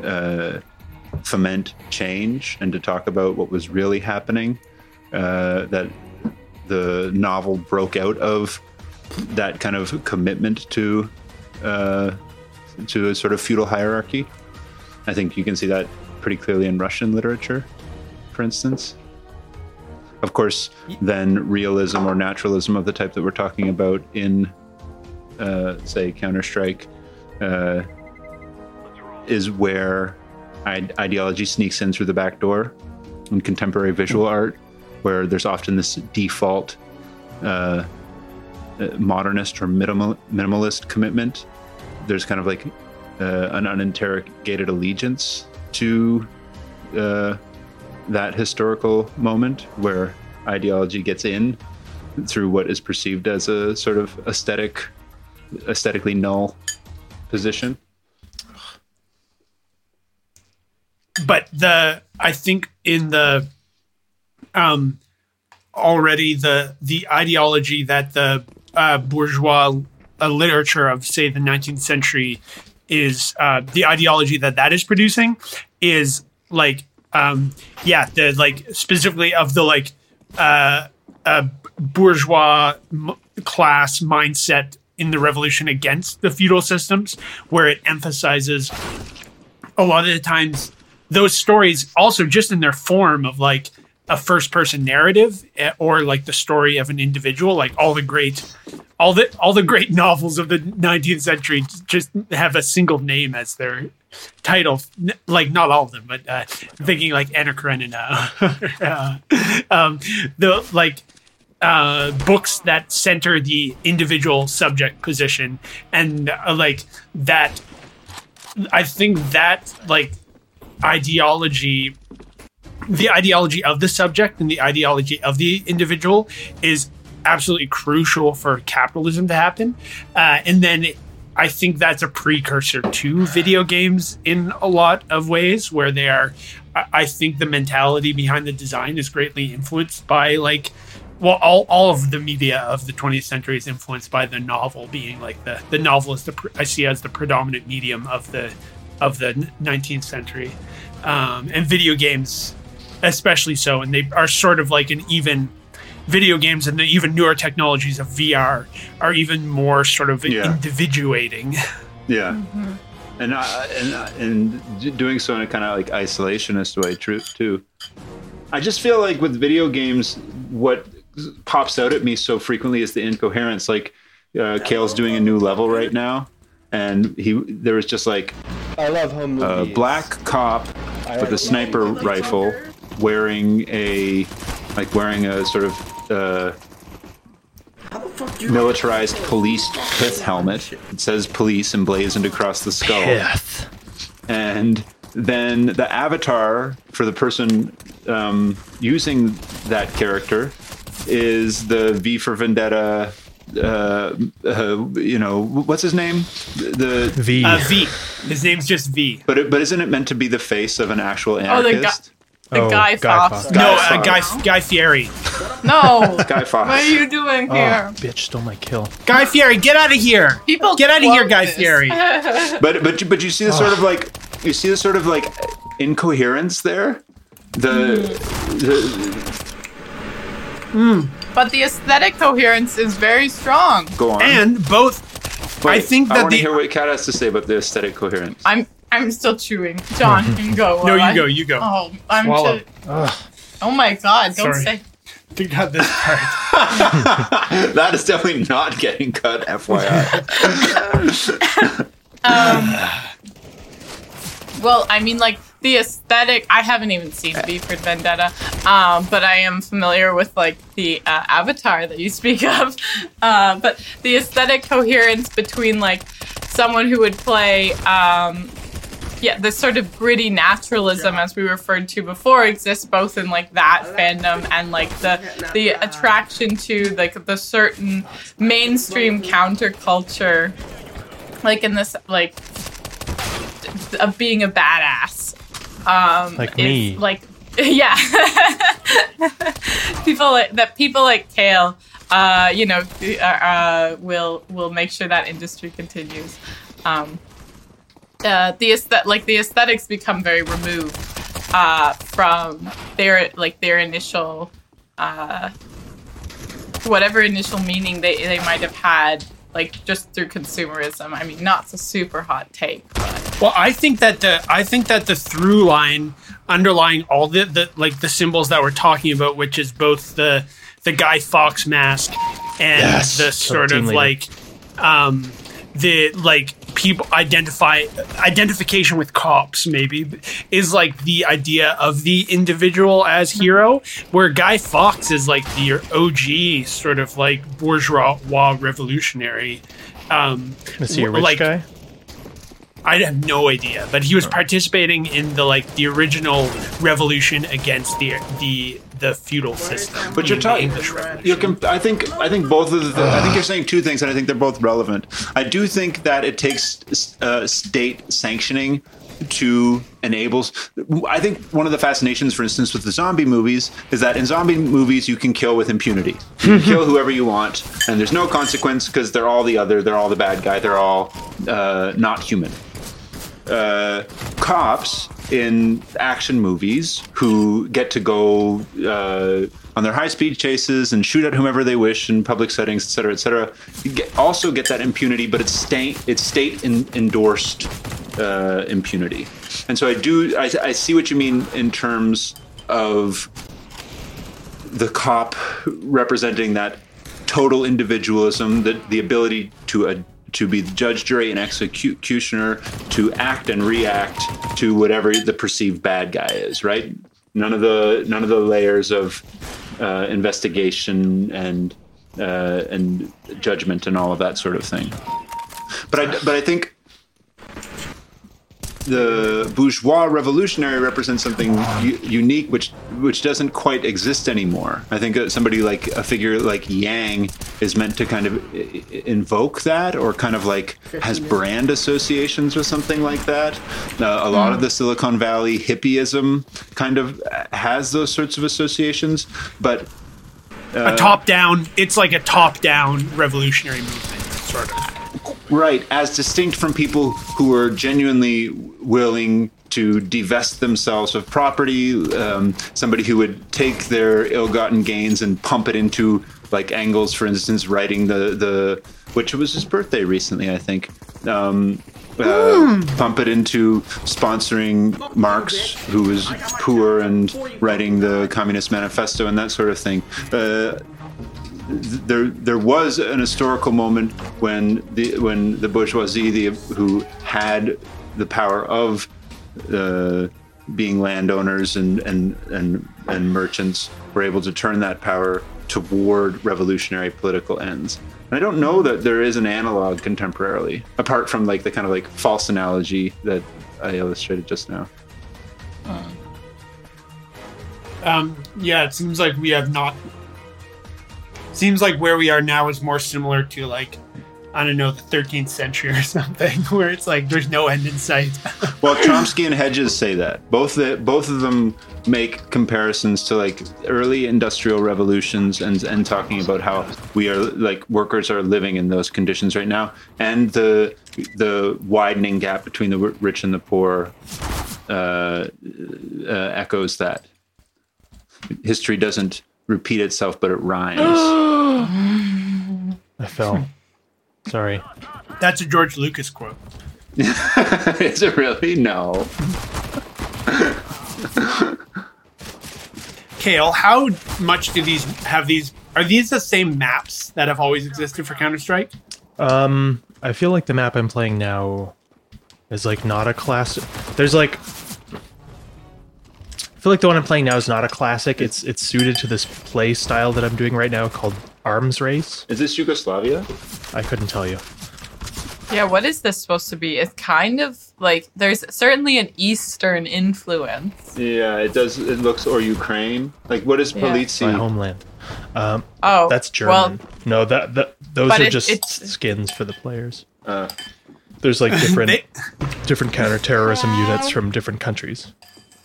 Speaker 1: uh, foment change and to talk about what was really happening. Uh, that the novel broke out of that kind of commitment to uh, to a sort of feudal hierarchy. I think you can see that pretty clearly in Russian literature, for instance. Of course, then realism or naturalism of the type that we're talking about in, uh, say, Counter Strike, uh, is where ideology sneaks in through the back door in contemporary visual art, where there's often this default uh, modernist or minimal, minimalist commitment. There's kind of like uh, an uninterrogated allegiance to uh, that historical moment where ideology gets in through what is perceived as a sort of aesthetic, aesthetically null position.
Speaker 2: but the I think in the um already the the ideology that the uh, bourgeois uh, literature of say the 19th century is uh, the ideology that that is producing is like um yeah the like specifically of the like uh, uh bourgeois m- class mindset in the revolution against the feudal systems where it emphasizes a lot of the times those stories also just in their form of like a first person narrative eh, or like the story of an individual like all the great all the all the great novels of the 19th century just have a single name as their title. Like not all of them but uh, thinking like Anna Karenina. Uh, um, the like uh, books that center the individual subject position and uh, like that I think that like ideology the ideology of the subject and the ideology of the individual is absolutely crucial for capitalism to happen. Uh, and then i think that's a precursor to video games in a lot of ways where they are I- think the mentality behind the design is greatly influenced by like well all, all of the media of the 20th century is influenced by the novel being like the the novel is the i see as the predominant medium of the of the 19th century. Um, and video games especially so and they are sort of like an even video games and the even newer technologies of vr are even more sort of
Speaker 1: Yeah.
Speaker 2: individuating
Speaker 1: Yeah, and uh, and uh, and d- doing so in a kind of like isolationist way, too. I just feel like with video games, what pops out at me so frequently is the incoherence. Like uh, Kale's doing a new level right now, and he there was just like
Speaker 5: I love home
Speaker 1: a black cop with a sniper rifle wearing a like wearing a sort of uh, militarized police pith helmet. It says police emblazoned across the skull.
Speaker 3: Pith.
Speaker 1: And then the avatar for the person um, using that character is the V for Vendetta. Uh, uh, you know what's his name? The
Speaker 3: V.
Speaker 2: uh, v his name's just v
Speaker 1: but it, but isn't it meant to be the face of an actual
Speaker 4: Oh, the
Speaker 1: anarchist?
Speaker 4: Guy, the
Speaker 3: Oh,
Speaker 4: Guy
Speaker 3: Guy
Speaker 4: Fawkes.
Speaker 3: Fawkes.
Speaker 2: no
Speaker 1: Guy
Speaker 2: uh, guy guy fieri
Speaker 4: No.
Speaker 1: Guy Fawkes.
Speaker 4: What are you doing
Speaker 3: Oh,
Speaker 4: here?
Speaker 3: bitch stole my kill.
Speaker 2: guy fieri get out of here
Speaker 4: People
Speaker 2: get out of here guy
Speaker 4: this.
Speaker 2: fieri
Speaker 1: But but you- but you see the sort of like you see the sort of like incoherence there. The, the
Speaker 4: But the aesthetic coherence is very strong.
Speaker 1: go on.
Speaker 2: and both I think that
Speaker 1: I
Speaker 2: that
Speaker 1: want to hear what Kat has to say about the aesthetic coherence.
Speaker 4: I'm I'm still chewing. John, you can go.
Speaker 2: no
Speaker 4: while I-
Speaker 2: you go you go
Speaker 4: Oh, I'm.
Speaker 3: Swallow.
Speaker 4: Ju- oh my God! Don't
Speaker 2: Sorry.
Speaker 4: say.
Speaker 2: figured out this part
Speaker 1: that is definitely not getting cut. FYI.
Speaker 4: Um, well, I mean, like the aesthetic. I haven't even seen V for Vendetta, um, but I am familiar with like the uh, avatar that you speak of. Uh, but the aesthetic coherence between like someone who would play um, yeah, this sort of gritty naturalism, as we referred to before, exists both in like that fandom and like the the attraction to like the certain mainstream counterculture, like in this like of being a badass. Um,
Speaker 3: Like me.
Speaker 4: like yeah, people like, that people like Kale, uh, you know, uh, uh, will will make sure that industry continues. Um, uh, the aesthet- like the aesthetics become very removed uh, from their like their initial uh, whatever initial meaning they, they might have had like just through consumerism. I mean, not a super hot take, but
Speaker 2: Well, I think that the I think that the through line underlying all the, the like the symbols that we're talking about, which is both the the Guy Fawkes mask and
Speaker 1: Yes.
Speaker 2: the sort of
Speaker 3: leader.
Speaker 2: like um the like people identify identification with cops maybe is like the idea of the individual as hero where guy fawkes is like the og sort of like bourgeois revolutionary um
Speaker 3: Is he a rich
Speaker 2: like,
Speaker 3: guy?
Speaker 2: I have no idea, but he was participating in the like the original revolution against the the the feudal system.
Speaker 1: But you're talking. You're comp- I think. I think both of the. I think you're saying two things, and I think they're both relevant. I do think that it takes uh, state sanctioning to enables. I think one of the fascinations, for instance, with the zombie movies, is that in zombie movies you can kill with impunity. You can kill whoever you want, and there's no consequence because they're all the other. They're all the bad guy. They're all uh, not human uh, cops in action movies who get to go uh, on their high speed chases and shoot at whomever they wish in public settings, et cetera, et cetera, get, also get that impunity, but it's state it's state in, endorsed uh, impunity. And so I do I, I see what you mean in terms of the cop representing that total individualism, the the ability to to be the judge, jury, and executioner, to act and react to whatever the perceived bad guy is. Right? None of the none of the layers of uh, investigation and uh, and judgment and all of that sort of thing. But I but I think the bourgeois revolutionary represents something u- unique which which doesn't quite exist anymore i think uh, somebody like a figure like yang is meant to kind of invoke that or kind of like has brand associations with something like that uh, a lot of the hmm. silicon valley hippieism kind of uh, has those sorts of associations but
Speaker 2: a uh, top down. It's like a top down revolutionary movement, sort of.
Speaker 1: Right, as distinct from people who are genuinely willing to divest themselves of property, um, somebody who would take their ill-gotten gains and pump it into, like Engels, for instance, writing the the which was his birthday recently, I think. Um, uh, Pump it into sponsoring Marx, who was poor, and writing the Communist Manifesto and that sort of thing. Uh, there there was an historical moment when the when the bourgeoisie the, who had the power of uh, being landowners and, and and and merchants were able to turn that power toward revolutionary political ends. And I don't know that there is an analog contemporarily, apart from like the kind of like false analogy that I illustrated just now.
Speaker 2: Um, yeah, it seems like we have not. Seems like where we are now is more similar to like, I don't know, the 13th century or something, where it's like there's no end in sight.
Speaker 1: Well, Chomsky and Hedges say that. Both the, both of them make comparisons to like early industrial revolutions and and talking about how we are like workers are living in those conditions right now, and the the widening gap between the rich and the poor uh, uh, echoes that. History doesn't repeat itself, but it rhymes.
Speaker 3: I fell. Sorry.
Speaker 2: That's a George Lucas quote.
Speaker 1: is it really? No.
Speaker 2: Kale, how much do these have these? Are these the same maps that have always existed for Counter Strike?
Speaker 3: Um, I feel like the map I'm playing now is like not a class. There's like feel like the one I'm playing now is not a classic. It's it's suited to this play style that I'm doing right now called Arms Race.
Speaker 1: Is this Yugoslavia?
Speaker 3: I couldn't tell you.
Speaker 4: Yeah, what is this supposed to be? It's kind of like there's certainly an Eastern influence.
Speaker 1: Yeah, it does. It looks or Ukraine. Like what is
Speaker 4: Yeah.
Speaker 3: My homeland. Um,
Speaker 4: Oh,
Speaker 3: that's
Speaker 4: Well,
Speaker 3: German. no, that, that those are
Speaker 4: it-
Speaker 3: just
Speaker 4: it's-
Speaker 3: skins for the players.
Speaker 1: Uh,
Speaker 3: There's like different
Speaker 2: They-
Speaker 3: different counterterrorism units from different countries.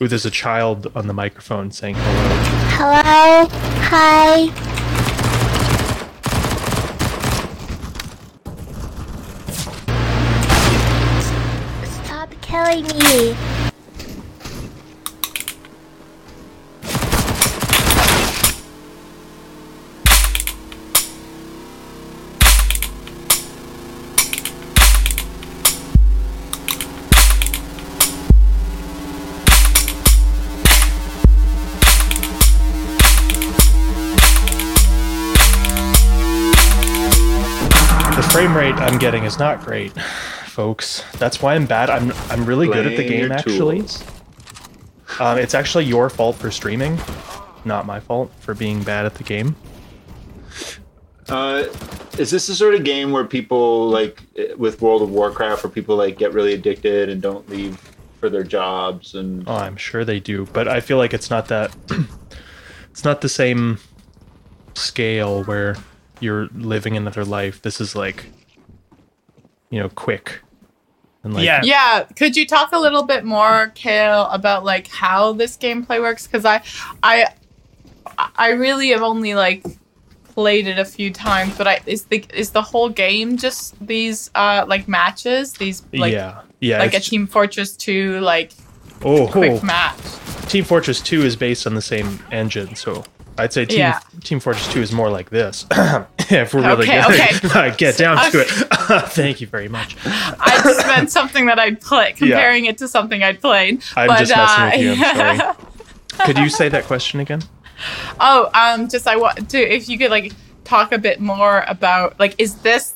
Speaker 3: Ooh, there's a child on the microphone saying hello.
Speaker 5: Hello? Hi. Stop killing me.
Speaker 3: Rate I'm getting is not great, folks. That's why I'm bad. I'm I'm really good at the game actually. Um, it's actually your fault for streaming, not my fault for being bad at the game.
Speaker 1: Uh, is this the sort of game where people like eh, with World of Warcraft, where people like get really addicted and don't leave for their jobs and
Speaker 3: Oh, I'm sure they do, but I feel like it's not that. it's not the same scale where you're living another life. This is like, you know, quick. And like,
Speaker 2: Yeah.
Speaker 4: Yeah, could you talk a little bit more, Kale, about like how this gameplay works? Because I, I, I really have only like played it a few times, but I is the is the whole game just these uh like matches? These like
Speaker 3: yeah, yeah.
Speaker 4: like a Team Fortress two like
Speaker 3: oh,
Speaker 4: quick
Speaker 3: oh,
Speaker 4: match.
Speaker 3: Team Fortress 2 is based on the same engine, so I'd say Team,
Speaker 4: Yeah.
Speaker 3: Team Fortress 2 is more like this. if we're really
Speaker 4: Okay,
Speaker 3: gonna
Speaker 4: okay.
Speaker 3: get down to it. Thank you very much.
Speaker 4: I just meant something that I'd play, comparing it to something I'd played.
Speaker 3: I'm
Speaker 4: but,
Speaker 3: just messing with you, I'm
Speaker 4: uh,
Speaker 3: sorry. Could you say that question again?
Speaker 4: Oh, um, just I want to if you could like talk a bit more about like is this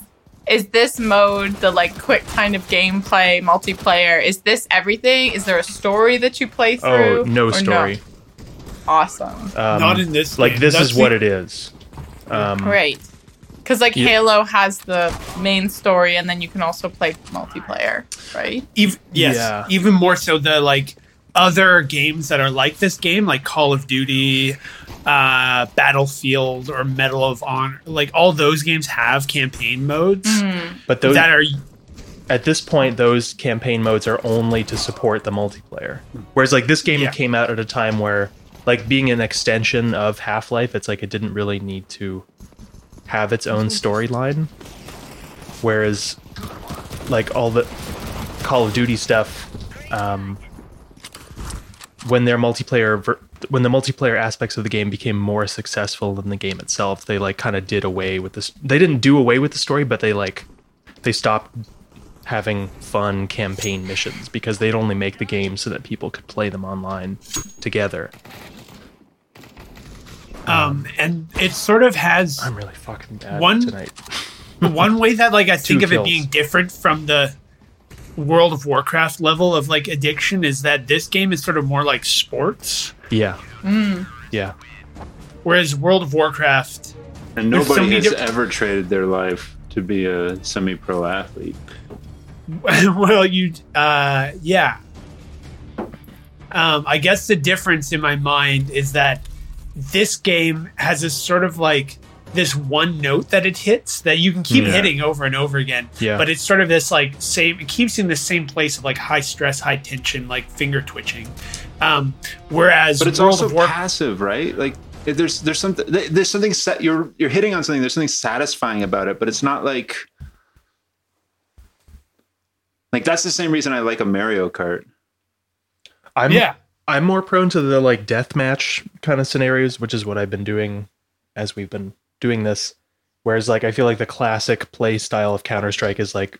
Speaker 4: is this mode the like quick kind of gameplay multiplayer? Is this everything? Is there a story that you play through?
Speaker 3: Oh, no
Speaker 4: or
Speaker 3: story.
Speaker 4: Awesome,
Speaker 3: Um,
Speaker 2: Not in this
Speaker 3: Like
Speaker 2: game.
Speaker 3: this
Speaker 2: That's
Speaker 3: is what it is. Um,
Speaker 4: great. Because like
Speaker 3: Yeah.
Speaker 4: Halo has the main story, and then you can also play multiplayer, right?
Speaker 2: Ev- yes,
Speaker 3: Yeah.
Speaker 2: even more so the like other games that are like this game, like Call of Duty, uh, Battlefield, or Medal of Honor. Like all those games have campaign modes
Speaker 3: But those
Speaker 2: that are
Speaker 3: at this point, those campaign modes are only to support the multiplayer. Whereas like this game
Speaker 2: Yeah.
Speaker 3: came out at a time where like being an extension of Half Life, it's like it didn't really need to have its own storyline. Whereas like all the Call of Duty stuff, um, when their multiplayer ver- when the multiplayer aspects of the game became more successful than the game itself, they like kind of did away with this. They didn't do away with the story, but they like they stopped having fun campaign missions because they'd only make the game so that people could play them online together.
Speaker 2: Um, and it sort of has
Speaker 3: I'm really fucking bad
Speaker 2: One-
Speaker 3: tonight.
Speaker 2: one way that like I think of it being different from the World of Warcraft level of like addiction is that this game is sort of more like sports,
Speaker 3: Yeah. Yeah.
Speaker 2: whereas World of Warcraft
Speaker 1: and
Speaker 2: There's so
Speaker 1: nobody has
Speaker 2: diff-
Speaker 1: ever traded their life to be a semi-pro athlete.
Speaker 2: well, you, uh, yeah. Um, I guess the difference in my mind is that this game has this sort of like this one note that it hits that you can keep
Speaker 3: Yeah.
Speaker 2: hitting over and over again.
Speaker 3: Yeah.
Speaker 2: But it's sort of this like same. It keeps in the same place of like high stress, high tension, like finger twitching. Um, whereas
Speaker 1: But it's
Speaker 2: World
Speaker 1: also
Speaker 2: War-
Speaker 1: passive, right? Like there's there's something there's something set you're you're hitting on something. There's something satisfying about it, but it's not like like that's the same reason I like a Mario Kart.
Speaker 3: I'm
Speaker 2: yeah.
Speaker 3: I'm more prone to the like death match kind of scenarios, which is what I've been doing as we've been doing this. Whereas like I feel like the classic play style of Counter Strike is like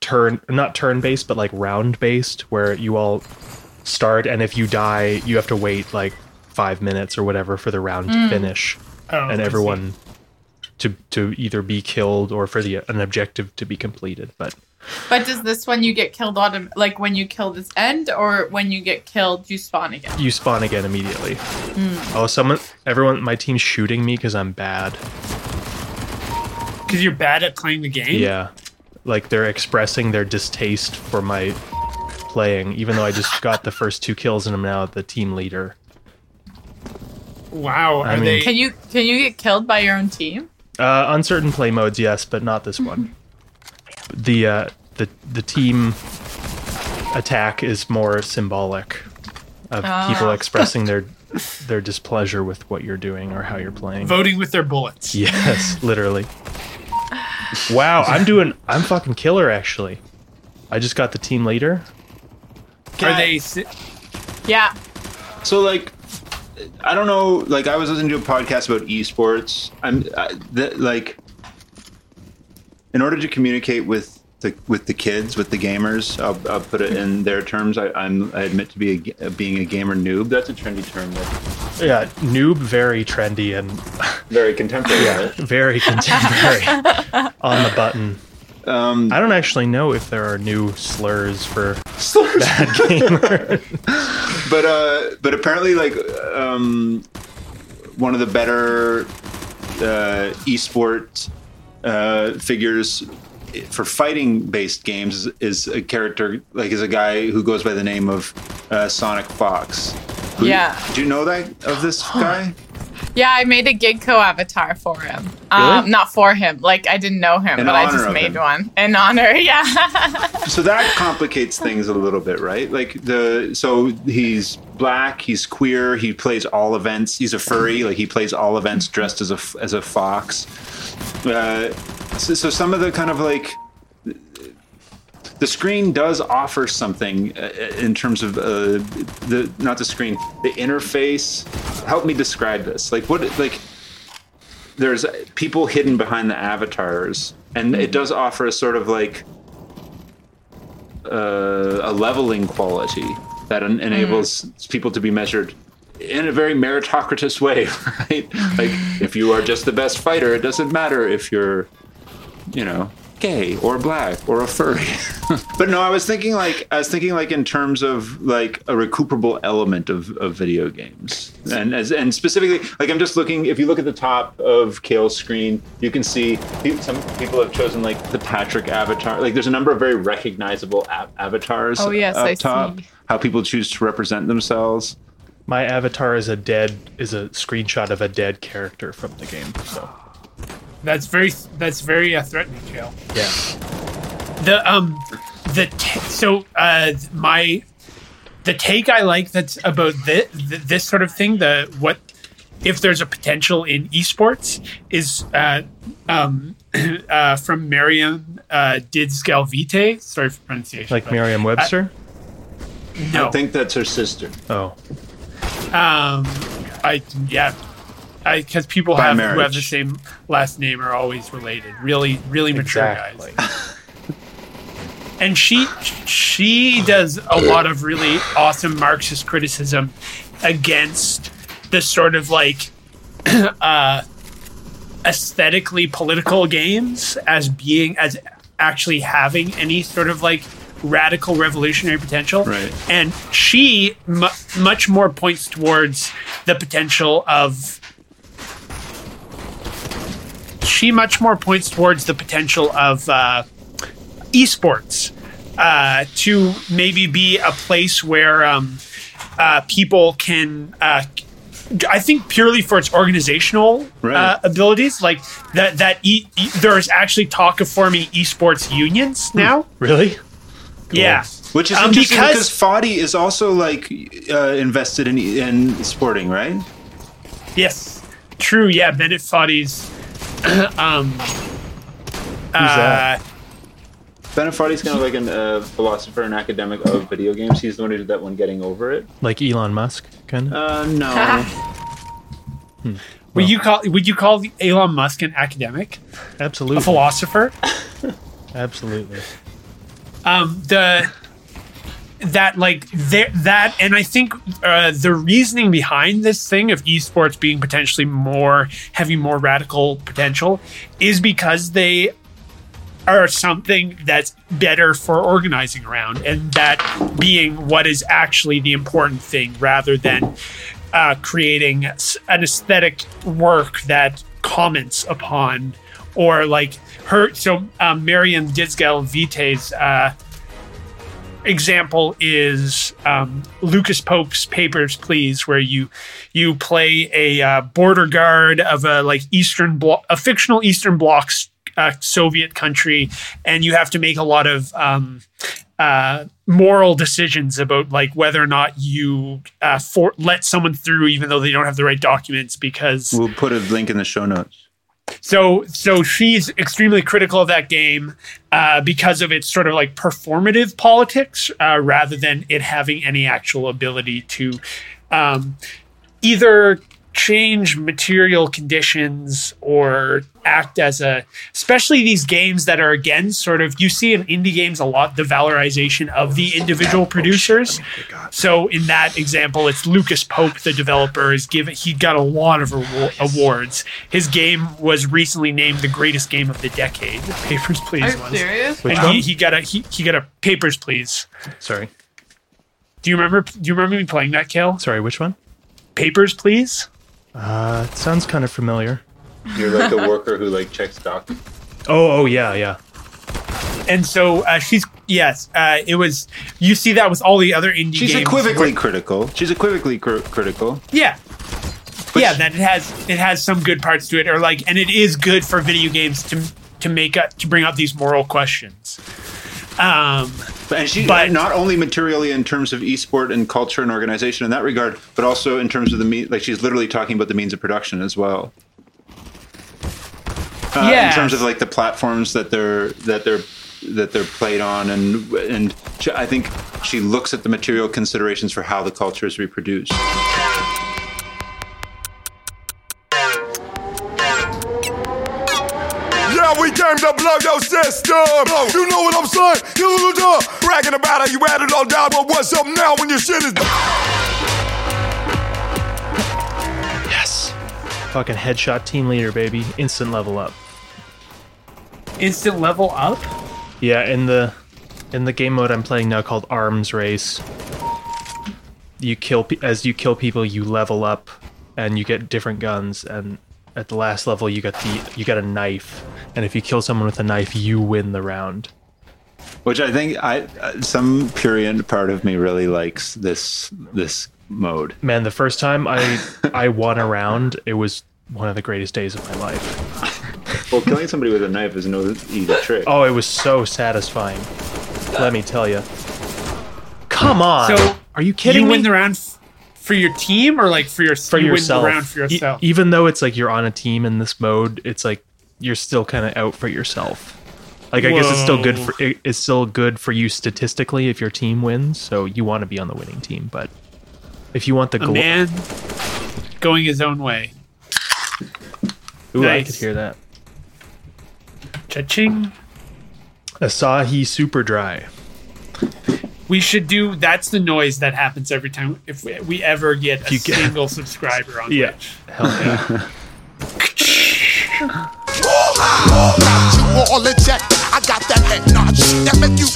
Speaker 3: turn not turn based, but like round based, where you all start and if you die, you have to wait like five minutes or whatever for the round to mm. finish.
Speaker 2: Oh,
Speaker 3: and everyone to to either be killed or for the an objective to be completed. But
Speaker 4: But does this one you get killed autom- like when you kill this end, or when you get killed you spawn again?
Speaker 3: you spawn again immediately. Oh, someone, everyone, my team's shooting me because I'm bad.
Speaker 2: Because you're bad at playing the game.
Speaker 3: Yeah, like they're expressing their distaste for my playing, even though I just got the first two kills and I'm now the team leader.
Speaker 2: Wow. Are
Speaker 3: I mean-
Speaker 2: they?
Speaker 4: Can you can you get killed by your own team?
Speaker 3: Uh, on certain play modes, yes, but not this one. The uh, the the team attack is more symbolic of people
Speaker 4: Ah.
Speaker 3: expressing their their displeasure with what you're doing or how you're playing.
Speaker 2: voting with their bullets.
Speaker 3: Yes, literally. Wow, I'm doing. I'm fucking killer actually. I just got the team leader.
Speaker 2: Are they? si-
Speaker 4: Yeah.
Speaker 1: So like, I don't know. Like, I was listening to a podcast about esports. I'm I, th- like, in order to communicate with the with the kids, with the gamers, I'll, I'll put it in their terms. I, I'm I admit to be a, being a gamer noob. That's a trendy term. That's
Speaker 3: Yeah, noob, very trendy and
Speaker 1: very contemporary. right?
Speaker 3: very contemporary. on the button.
Speaker 1: Um,
Speaker 3: I don't actually know if there are new slurs for
Speaker 1: slurs.
Speaker 3: bad gamer.
Speaker 1: but uh but apparently like um one of the better uh esport uh figures for fighting based games is, a character like is a guy who goes by the name of uh, Sonic Fox. Who-
Speaker 4: Yeah.
Speaker 1: Do you know that of this guy?
Speaker 4: Yeah, I made a Gigco avatar for him. Um, not for him. Like I didn't know him,
Speaker 1: In
Speaker 4: but I just made
Speaker 1: him.
Speaker 4: one in honor. Yeah.
Speaker 1: so that complicates things a little bit, right? Like the so he's black, he's queer, he plays all events. He's a furry, like he plays all events dressed as a as a fox. Uh, so, so some of the kind of like the screen does offer something uh, in terms of uh, the not the screen, the interface. Help me describe this. Like what like there's people hidden behind the avatars and it does offer a sort of like uh, a leveling quality that en- enables people to be measured in a very meritocratic way, right? like if you are just the best fighter, it doesn't matter if you're, you know, gay or black or a furry. but no, I was thinking like I was thinking like in terms of like a recuperable element of, of video games, and as and specifically like I'm just looking. If you look at the top of Kale's screen, you can see pe- some people have chosen like the Patrick avatar. Like there's a number of very recognizable av- avatars.
Speaker 4: Oh, yes,
Speaker 1: up
Speaker 4: I
Speaker 1: top.
Speaker 4: see.
Speaker 1: How people choose to represent themselves.
Speaker 3: My avatar is a dead is a screenshot of a dead character from the game. So
Speaker 2: That's very. That's very uh, threatening, Joe.
Speaker 3: yeah,
Speaker 2: The um, the t- so uh my the take I like that's about this, this sort of thing. The what if there's a potential in esports is uh um uh from Miriam uh Didžgalvytė. Sorry for pronunciation.
Speaker 3: like
Speaker 2: but-
Speaker 3: Merriam-Webster.
Speaker 2: No.
Speaker 1: I think that's her sister.
Speaker 3: oh,
Speaker 2: Um, I yeah, I because people have who have the same last name are always related. Really, really mature
Speaker 3: exactly.
Speaker 2: guys. And she she does a lot of really awesome Marxist criticism against the sort of like uh, aesthetically political games as being as actually having any sort of like radical revolutionary potential
Speaker 1: Right.
Speaker 2: and she mu much more points towards the potential of she much more points towards the potential of uh, esports uh, to maybe be a place where um, uh, people can uh, I think purely for its organizational
Speaker 1: Right.
Speaker 2: uh, abilities, like that. That e- e- there is actually talk of forming esports unions now.
Speaker 3: really?
Speaker 2: Yeah,
Speaker 1: Which is
Speaker 2: Um,
Speaker 1: interesting because,
Speaker 2: because-
Speaker 1: Foddy is also like uh, invested in in sporting, right?
Speaker 2: yes, true. Yeah, Bennett Foddy's. um, uh,
Speaker 3: that?
Speaker 1: Bennett Foddy's kind of like a uh, philosopher and academic of video games. He's the one who did that one, Getting Over It.
Speaker 3: Like Elon Musk, kind of.
Speaker 1: Uh, no.
Speaker 2: would you call would you call Elon Musk an academic,
Speaker 3: Absolutely.
Speaker 2: a philosopher?
Speaker 3: absolutely.
Speaker 2: Um, the that like that and I think uh, the reasoning behind this thing of esports being potentially more having more radical potential is because they are something that's better for organizing around and that being what is actually the important thing rather than uh, creating an aesthetic work that comments upon or like her so um, Marion Didžgalvytė's uh, example is um, Lucas Pope's Papers, Please, where you you play a uh, border guard of a like Eastern bloc, a fictional Eastern Bloc uh, Soviet country, and you have to make a lot of um, uh, moral decisions about like whether or not you uh, for let someone through even though they don't have the right documents because
Speaker 1: We'll put a link in the show notes.
Speaker 2: So so she's extremely critical of that game uh, because of its sort of like performative politics uh, rather than it having any actual ability to um, either change material conditions or act as a especially these games that are again sort of you see in indie games a lot the valorization of the individual oh, producers. Oh, so in that example it's lucas pope the developer is given he got a lot of awards. His game was recently named the greatest game of the decade papers
Speaker 4: Are
Speaker 2: please
Speaker 4: you serious?
Speaker 3: Which
Speaker 2: and
Speaker 3: one?
Speaker 2: he, he got a he, he got a papers please.
Speaker 3: Sorry.
Speaker 2: do you remember do you remember me playing that kill
Speaker 3: Sorry, which one?
Speaker 2: papers please
Speaker 3: Uh, it sounds kind of familiar.
Speaker 1: You're like the worker who like checks documents.
Speaker 3: Oh, oh yeah, yeah.
Speaker 2: and so uh, she's yes uh, it was you see that with all the other indie
Speaker 1: She's
Speaker 2: games
Speaker 1: equivocally critical. She's equivocally cr- critical.
Speaker 2: Yeah. yeah, that it has it has some good parts to it, or like, and it is good for video games to to make up to bring up these moral questions. Um,
Speaker 1: And she,
Speaker 2: But-
Speaker 1: not only materially in terms of esport and culture and organization in that regard, but also in terms of the mean, like she's literally talking about the means of production as well. Uh,
Speaker 2: Yeah.
Speaker 1: in terms of like the platforms that they're that they're that they're played on, and and she, I think she looks at the material considerations for how the culture is reproduced.
Speaker 6: Yeah, we to blow your system. You know what I'm saying? You know, bragging about how you had it all down, but what's up now when your shit is.
Speaker 3: Yes. Fucking headshot team leader, baby. Instant level up.
Speaker 2: instant level up.
Speaker 3: Yeah, in the in the game mode I'm playing now called Arms Race, you kill as you kill people, you level up, and you get different guns. And at the last level, you got the you got a knife, and if you kill someone with a knife, you win the round.
Speaker 1: Which I think I uh, some purient part of me really likes this this mode.
Speaker 3: Man, the first time I I won a round, it was one of the greatest days of my life.
Speaker 1: Well, killing somebody with a knife is no easy trick.
Speaker 3: Oh, it was so satisfying. Let me tell you. Come on.
Speaker 2: So
Speaker 3: are you kidding
Speaker 2: you
Speaker 3: me?
Speaker 2: win the round f- for your team, or like for your
Speaker 3: for
Speaker 2: you
Speaker 3: yourself.
Speaker 2: Win the round for
Speaker 3: E-
Speaker 2: yourself.
Speaker 3: even though it's like you're on a team in this mode, it's like you're still kind of out for yourself. Like I guess it's still good for it- it's still good for you statistically if your team wins. So you want to be on the winning team, but if you want the
Speaker 2: man going his own way.
Speaker 3: Ooh, I could hear that.
Speaker 2: Cha-ching.
Speaker 3: Asahi Super Dry.
Speaker 2: We should do. That's the noise that happens every time if we, we ever get a
Speaker 3: you get-
Speaker 2: single subscriber on
Speaker 3: Yeah.
Speaker 2: Twitch.
Speaker 3: Hell yeah.
Speaker 6: Got all in. I got that head notch that make you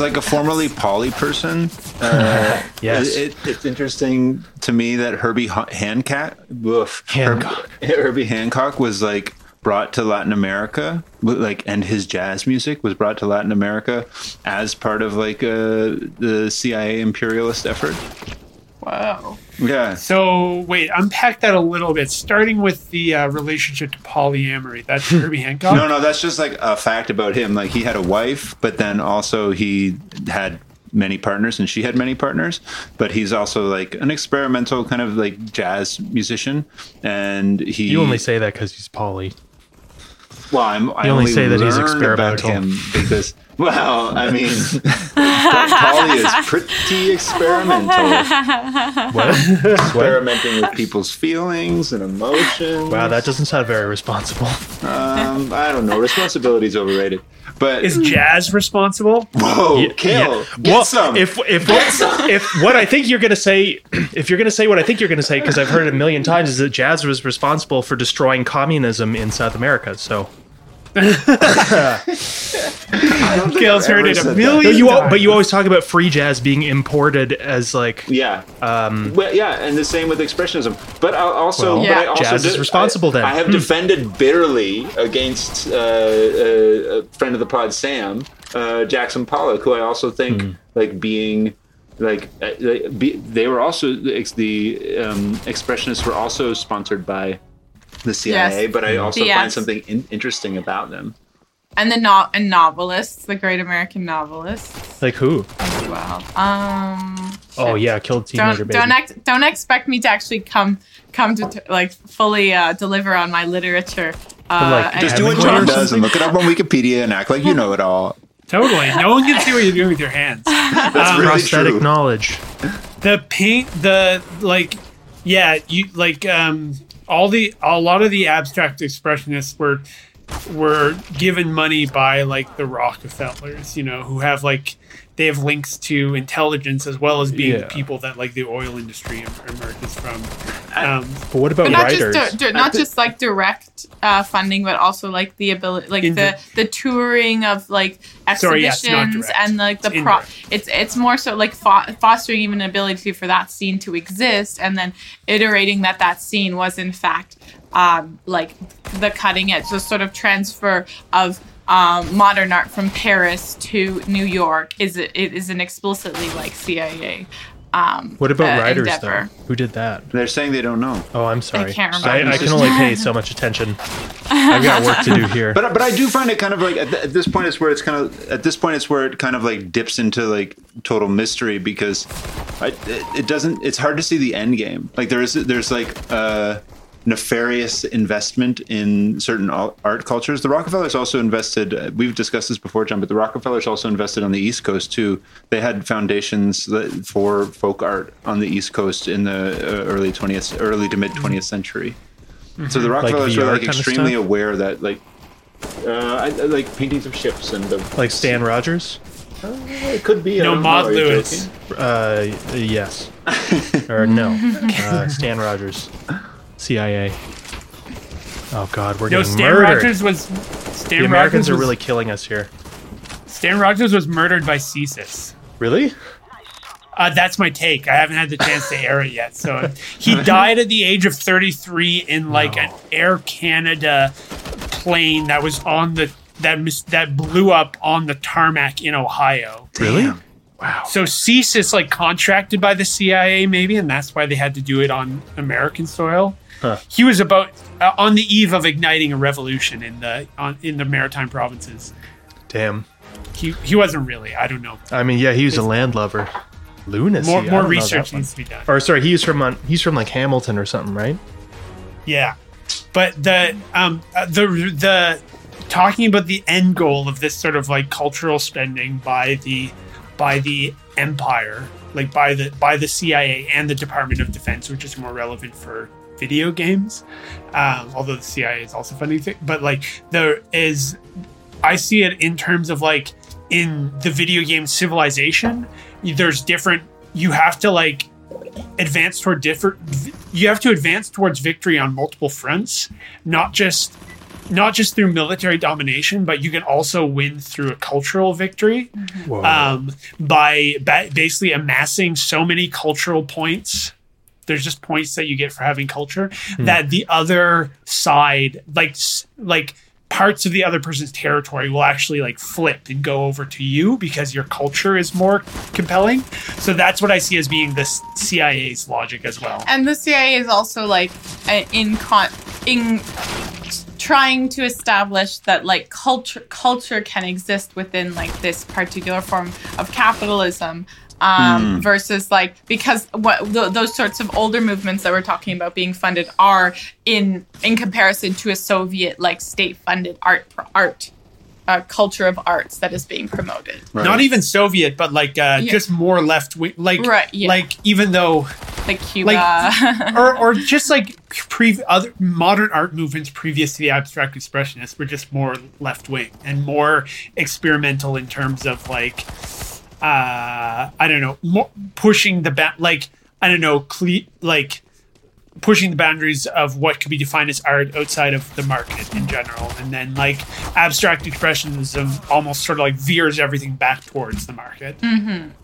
Speaker 1: like a formerly poly person, uh,
Speaker 3: Yes.
Speaker 1: it, it's interesting to me that Herbie Hancock, woof,
Speaker 3: Hancock.
Speaker 1: Herb- Herbie Hancock was like brought to Latin America, like, and his jazz music was brought to Latin America as part of like uh, the CIA imperialist effort.
Speaker 2: Wow.
Speaker 1: Yeah,
Speaker 2: So wait, unpack that a little bit. Starting with the uh, relationship to polyamory. That's Herbie Hancock.
Speaker 1: no, no, that's just like a fact about him. Like he had a wife, but then also he had many partners, and she had many partners. But he's also like an experimental kind of like jazz musician, and he.
Speaker 3: You only say that because he's Polly.
Speaker 1: Well, I'm, I
Speaker 3: You only
Speaker 1: only
Speaker 3: say that he's
Speaker 1: learned about
Speaker 3: experimental.
Speaker 1: him because Well, I mean, Polly is pretty experimental,
Speaker 3: What?
Speaker 1: experimenting with people's feelings and emotions.
Speaker 3: wow, that doesn't sound very responsible.
Speaker 1: Um, I don't know. Responsibility is overrated. But
Speaker 2: Is Jazz responsible?
Speaker 1: whoa,
Speaker 3: Yeah,
Speaker 1: kill,
Speaker 3: yeah.
Speaker 1: get
Speaker 3: well,
Speaker 1: some.
Speaker 3: If if if what I think you're gonna say, if you're gonna say what I think you're gonna say, because I've heard it a million times, is that Jazz was responsible for destroying communism in South America. So,
Speaker 2: Kale's heard it a million
Speaker 3: but you al-
Speaker 2: times.
Speaker 3: but you always talk about free jazz being imported as like
Speaker 1: Yeah. Um, well, yeah, and the same with expressionism. But I also,
Speaker 3: Well,
Speaker 1: but I also
Speaker 3: Jazz is responsible
Speaker 1: I,
Speaker 3: then.
Speaker 1: I have
Speaker 3: Hmm.
Speaker 1: defended bitterly against uh, uh, a friend of the pod, Sam uh, Jackson Pollock, who I also think
Speaker 3: Hmm.
Speaker 1: like being like uh, they were also the the um, expressionists were also sponsored by the CIA,
Speaker 4: Yes.
Speaker 1: but I also
Speaker 4: Yes.
Speaker 1: find something in- interesting about them.
Speaker 4: and the no- and novelists, the great American novelists
Speaker 3: like who?
Speaker 4: as well. Um.
Speaker 3: Oh
Speaker 4: shit.
Speaker 3: yeah, killed teenager
Speaker 4: Don't
Speaker 3: baby.
Speaker 4: don't ex- don't expect me to actually come come to t- like fully uh, deliver on my literature. Uh,
Speaker 3: like,
Speaker 1: Just do what John does and look it up on Wikipedia and act like you know it all.
Speaker 2: Totally. No one can see what you're doing with your hands.
Speaker 1: That's really
Speaker 3: prosthetic
Speaker 1: true.
Speaker 3: knowledge.
Speaker 2: the paint the like yeah you like um all the a lot of the abstract expressionists were were given money by like the rockefellers you know who have like they have links to intelligence as well as being
Speaker 3: Yeah.
Speaker 2: the people that like the oil industry em- emerges from um
Speaker 3: But what about
Speaker 4: but not
Speaker 3: writers?
Speaker 4: just di- di- not just like direct uh, funding, but also like the ability, like
Speaker 2: In
Speaker 4: the the touring of like
Speaker 2: Sorry, yeah, it's
Speaker 4: exhibitions and like the
Speaker 2: It's
Speaker 4: pro.
Speaker 2: indirect.
Speaker 4: It's it's more so like fo- fostering even an ability for that scene to exist, and then iterating that that scene was in fact um, like the cutting edge, the sort of transfer of. Um, modern art from Paris to New York is it is an explicitly like CIA. Um,
Speaker 3: what about
Speaker 4: uh,
Speaker 3: writers
Speaker 4: endeavor.
Speaker 3: though? Who did that?
Speaker 1: They're saying they don't know.
Speaker 3: Oh, I'm sorry.
Speaker 4: can't
Speaker 3: I. I can only pay so much attention. I've got work to do here.
Speaker 1: But but I do find it kind of like at, th- at this point it's where it's kind of at this point it's where it kind of like dips into like total mystery because I, it, it doesn't it's hard to see the end game. Like there is there's like uh nefarious investment in certain art cultures. The Rockefellers also invested. uh, We've discussed this before, John, but the Rockefellers also invested on the East Coast too. They had foundations for folk art on the East Coast in the uh, early twentieth, early to mid twentieth century. So the Rockefellers were like extremely aware that like uh, I, I like paintings of ships and the
Speaker 3: like Stan Rogers?
Speaker 1: it could be
Speaker 2: no
Speaker 1: don't
Speaker 2: Maud Lewis?
Speaker 3: Uh, yes. or no. Uh, Stan Rogers. CIA. Oh God, we're
Speaker 2: no
Speaker 3: getting
Speaker 2: stan
Speaker 3: murdered.
Speaker 2: rogers was
Speaker 3: the Americans
Speaker 2: rogers
Speaker 3: are
Speaker 2: was,
Speaker 3: really killing us here.
Speaker 2: stan rogers was murdered by CSIS
Speaker 3: Really?
Speaker 2: Uh, that's my take. I haven't had the chance to air it yet. So he died at the age of 33 in like an Air Canada plane that was on the that mis- that blew up on the tarmac in Ohio.
Speaker 3: Really? Wow.
Speaker 2: So CSIS like contracted by the CIA maybe, and that's why they had to do it on American soil.
Speaker 3: Huh.
Speaker 2: He was about uh, on the eve of igniting a revolution in the on, in the maritime provinces.
Speaker 3: Damn.
Speaker 2: He he wasn't really. I don't know.
Speaker 3: I mean, yeah, he was a landlubber. Lunacy.
Speaker 2: More more research needs to be done.
Speaker 3: Or sorry, he's from uh, he's from like Hamilton or something, right?
Speaker 2: Yeah, but the um uh, the the talking about the end goal of this sort of like cultural spending by the by the empire, like by the by the CIA and the Department of Defense, which is more relevant for video games. Um, although the CIA is also funding thing, but like there is, I see it in terms of like in the video game civilization. There's different. You have to like advance toward different you have to advance towards victory on multiple fronts not just not just through military domination but you can also win through a cultural victory um, by ba- basically amassing so many cultural points there's just points that you get for having culture that the other side like like parts of the other person's territory will actually like flip and go over to you because your culture is more compelling. So that's what i see as being the cia's logic as well.
Speaker 4: And the CIA is also like uh, in con in trying to establish that like culture culture can exist within like this particular form of capitalism um, versus like because what th- those sorts of older movements that we're talking about being funded are in in comparison to a Soviet like state funded art art uh, culture of arts that is being promoted.
Speaker 1: Right.
Speaker 2: Not even Soviet, but like uh,
Speaker 4: Yeah.
Speaker 2: just more left wing. Like,
Speaker 4: Right, yeah.
Speaker 2: like even though,
Speaker 4: Like Cuba.
Speaker 2: Like- or or just like pre other modern art movements previous to the abstract expressionists were just more left wing and more experimental in terms of like, uh, I don't know, pushing the ba- like I don't know, cle- like pushing the boundaries of what could be defined as art outside of the market in general and then like abstract expressionism almost sort of like veers everything back towards the market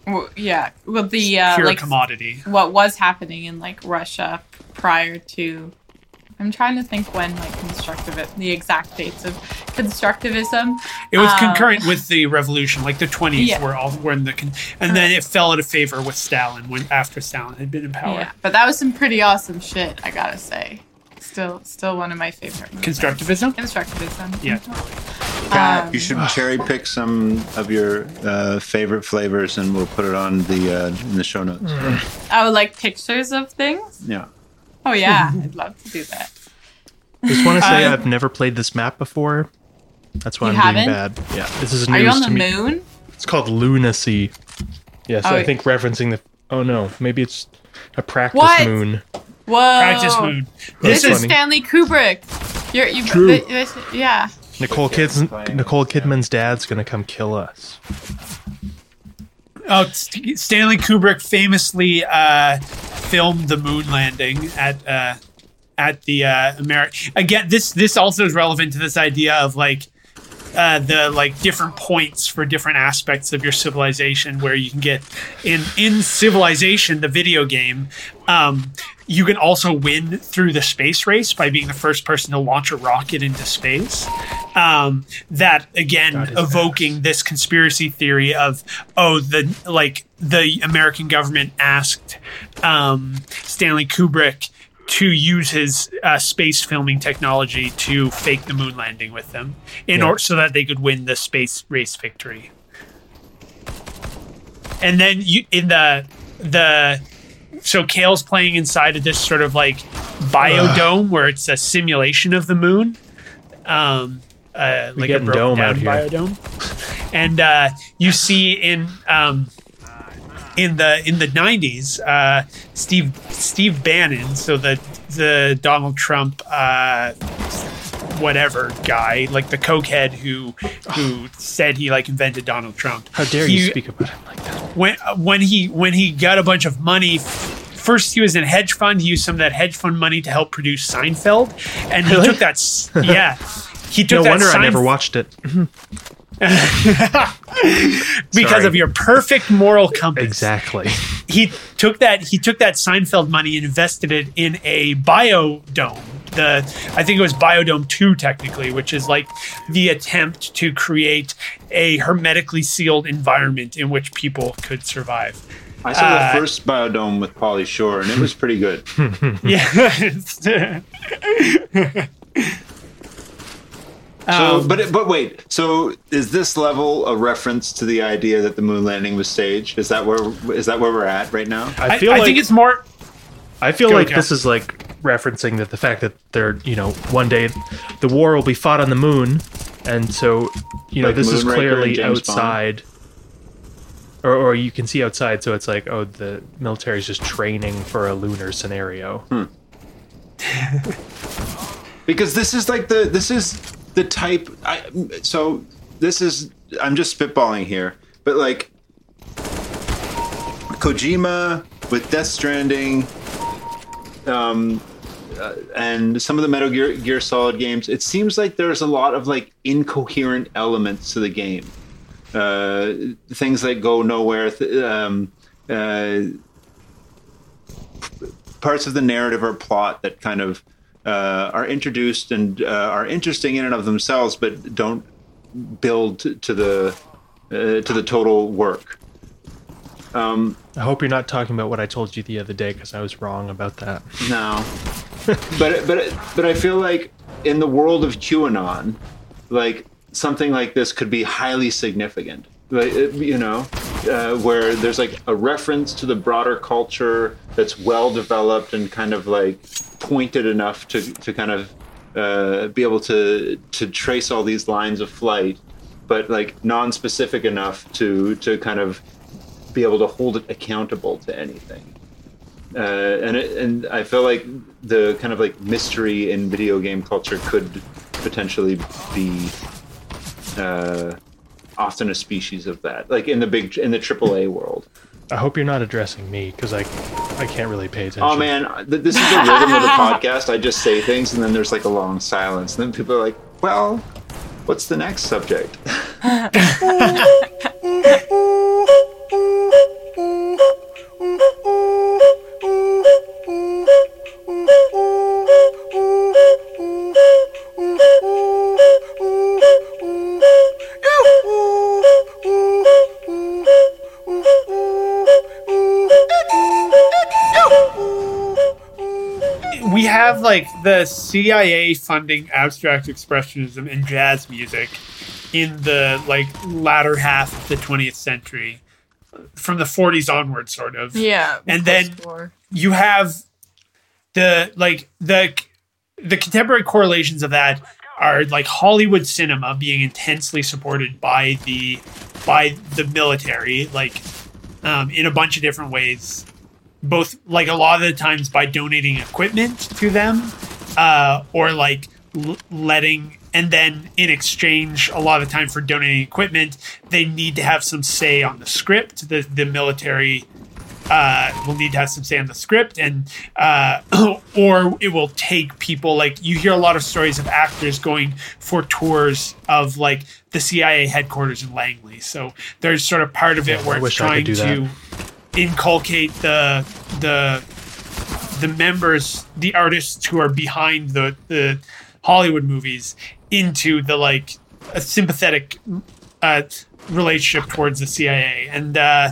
Speaker 4: Well, yeah. Well, the uh,
Speaker 2: pure
Speaker 4: like
Speaker 2: commodity
Speaker 4: what was happening in like Russia prior to. I'm trying to think when like constructivist the exact dates of constructivism.
Speaker 2: it was
Speaker 4: Um,
Speaker 2: concurrent with the revolution like the 20s
Speaker 4: Yeah.
Speaker 2: were all were in the con- and then it fell out of favor with stalin when after stalin had been in power
Speaker 4: Yeah, but that was some pretty awesome shit. I gotta say, still, still one of my favorite. movements.
Speaker 2: constructivism
Speaker 4: Constructivism.
Speaker 2: yeah
Speaker 4: Um,
Speaker 1: you should cherry pick some of your uh, favorite flavors, and we'll put it on the uh, in the show notes.
Speaker 4: Oh, like pictures of things.
Speaker 1: Yeah.
Speaker 4: Oh yeah, I'd love to do that.
Speaker 3: Just want to say
Speaker 2: Uh,
Speaker 3: I've never played this map before. That's why I'm doing
Speaker 4: haven't?
Speaker 3: bad. Yeah, this is
Speaker 4: Are
Speaker 3: news
Speaker 4: you on the
Speaker 3: me.
Speaker 4: moon?
Speaker 3: It's called Lunacy. Yes,
Speaker 4: Oh,
Speaker 3: I think referencing the. Oh no, maybe it's a practice
Speaker 4: What?
Speaker 3: moon.
Speaker 4: Whoa!
Speaker 2: practice mood
Speaker 4: This
Speaker 3: That's
Speaker 4: is. Stanley Kubrick. You're you.
Speaker 3: True.
Speaker 4: th- this- yeah.
Speaker 3: Nicole Kid's Nicole Kidman's dad's gonna come kill us.
Speaker 2: Oh, Stanley Kubrick famously uh, filmed the moon landing at uh, at the uh, American. Again, this this also is relevant to this idea of like uh, the like different points for different aspects of your civilization, where you can get in in Civilization, the video game. Um, you can also win through the space race by being the first person to launch a rocket into space. Um, that again
Speaker 3: is
Speaker 2: evoking this conspiracy theory of oh the like the American government asked um, Stanley Kubrick to use his uh, space filming technology to fake the moon landing with them in
Speaker 3: Yeah.
Speaker 2: order so that they could win the space race victory. And then you in the the so Kale's playing inside of this sort of like biodome where it's a simulation of the moon. Um uh, like a
Speaker 3: dome out here.
Speaker 2: biodome. And uh, you see in um, in the in the nineties, uh, Steve Steve Bannon, so the the Donald Trump uh, whatever guy, like the cokehead who who said he like invented Donald Trump.
Speaker 3: How dare
Speaker 2: He-
Speaker 3: you speak about him like that?
Speaker 2: when when he when he got a bunch of money first he was in a hedge fund he used some of that hedge fund money to help produce Seinfeld and he
Speaker 3: Really?
Speaker 2: took that yeah he took
Speaker 3: No
Speaker 2: that
Speaker 3: wonder I never watched it.
Speaker 2: because
Speaker 3: Sorry.
Speaker 2: of your perfect moral compass
Speaker 3: Exactly.
Speaker 2: he took that he took that Seinfeld money and invested it in a biodome. The I think it was Biodome 2 technically, which is like the attempt to create a hermetically sealed environment in which people could survive.
Speaker 1: I saw
Speaker 2: Uh,
Speaker 1: the first biodome with Pauly Shore, and it was pretty good.
Speaker 2: Yeah.
Speaker 1: So,
Speaker 2: Um,
Speaker 1: but but wait. So, is this level a reference to the idea that the moon landing was staged? Is that where is that where we're at right now?
Speaker 3: I
Speaker 2: I,
Speaker 3: feel
Speaker 2: I
Speaker 3: like
Speaker 2: think it's more
Speaker 3: I feel like
Speaker 2: Cal.
Speaker 3: this is like referencing that the fact that they're you know one day the war will be fought on the moon, and so you know
Speaker 1: Like
Speaker 3: this is
Speaker 1: Moonraker and
Speaker 3: clearly
Speaker 1: James Bond.
Speaker 3: outside. Or, or you can see outside, so it's like, oh, the military is just training for a lunar scenario.
Speaker 1: Hmm. because this is like the this is the type I, so this is i'm just spitballing here but like kojima with death stranding um uh, and some of the metal gear, gear solid games it seems like there's a lot of like incoherent elements to the game. Uh things that go nowhere th- um uh parts of the narrative or plot that kind of uh, are introduced and uh, are interesting in and of themselves, but don't build to, the uh, to the total work.
Speaker 3: I hope you're not talking about what I told you the other day because I was wrong about that.
Speaker 1: No, but but but I feel like in the world of QAnon, like something like this could be highly significant. Like you know, uh, where there's like a reference to the broader culture that's well developed and kind of like pointed enough to to kind of uh, be able to to trace all these lines of flight. but like non-specific enough to to kind of be able to hold it accountable to anything. Uh, and it, and I feel like the kind of like mystery in video game culture could potentially be uh, often a species of that, like in the big in the AAA world.
Speaker 3: I hope you're not addressing me because I I can't really pay attention.
Speaker 1: Oh man, this is the rhythm of the podcast. I just say things and then there's like a long silence, and then people are like, "Well, what's the next subject?"
Speaker 2: like the CIA funding abstract expressionism and jazz music in the like latter half of the 20th century from the 40s onward sort of
Speaker 4: Yeah.
Speaker 2: And then-
Speaker 4: post-war.
Speaker 2: you have the like the the contemporary correlations of that are like Hollywood cinema being intensely supported by the by the military like um, in a bunch of different ways both like a lot of the times by donating equipment to them uh, or like l- letting and then in exchange a lot of the time for donating equipment they need to have some say on the script. The the military uh, will need to have some say on the script and uh, or it will take people like you hear a lot of stories of actors going for tours of like the CIA headquarters in Langley. So there's sort of part of it
Speaker 3: Yeah,
Speaker 2: where
Speaker 3: I
Speaker 2: it's trying to inculcate the the the members the artists who are behind the the Hollywood movies into the like a sympathetic uh, relationship towards the CIA and uh,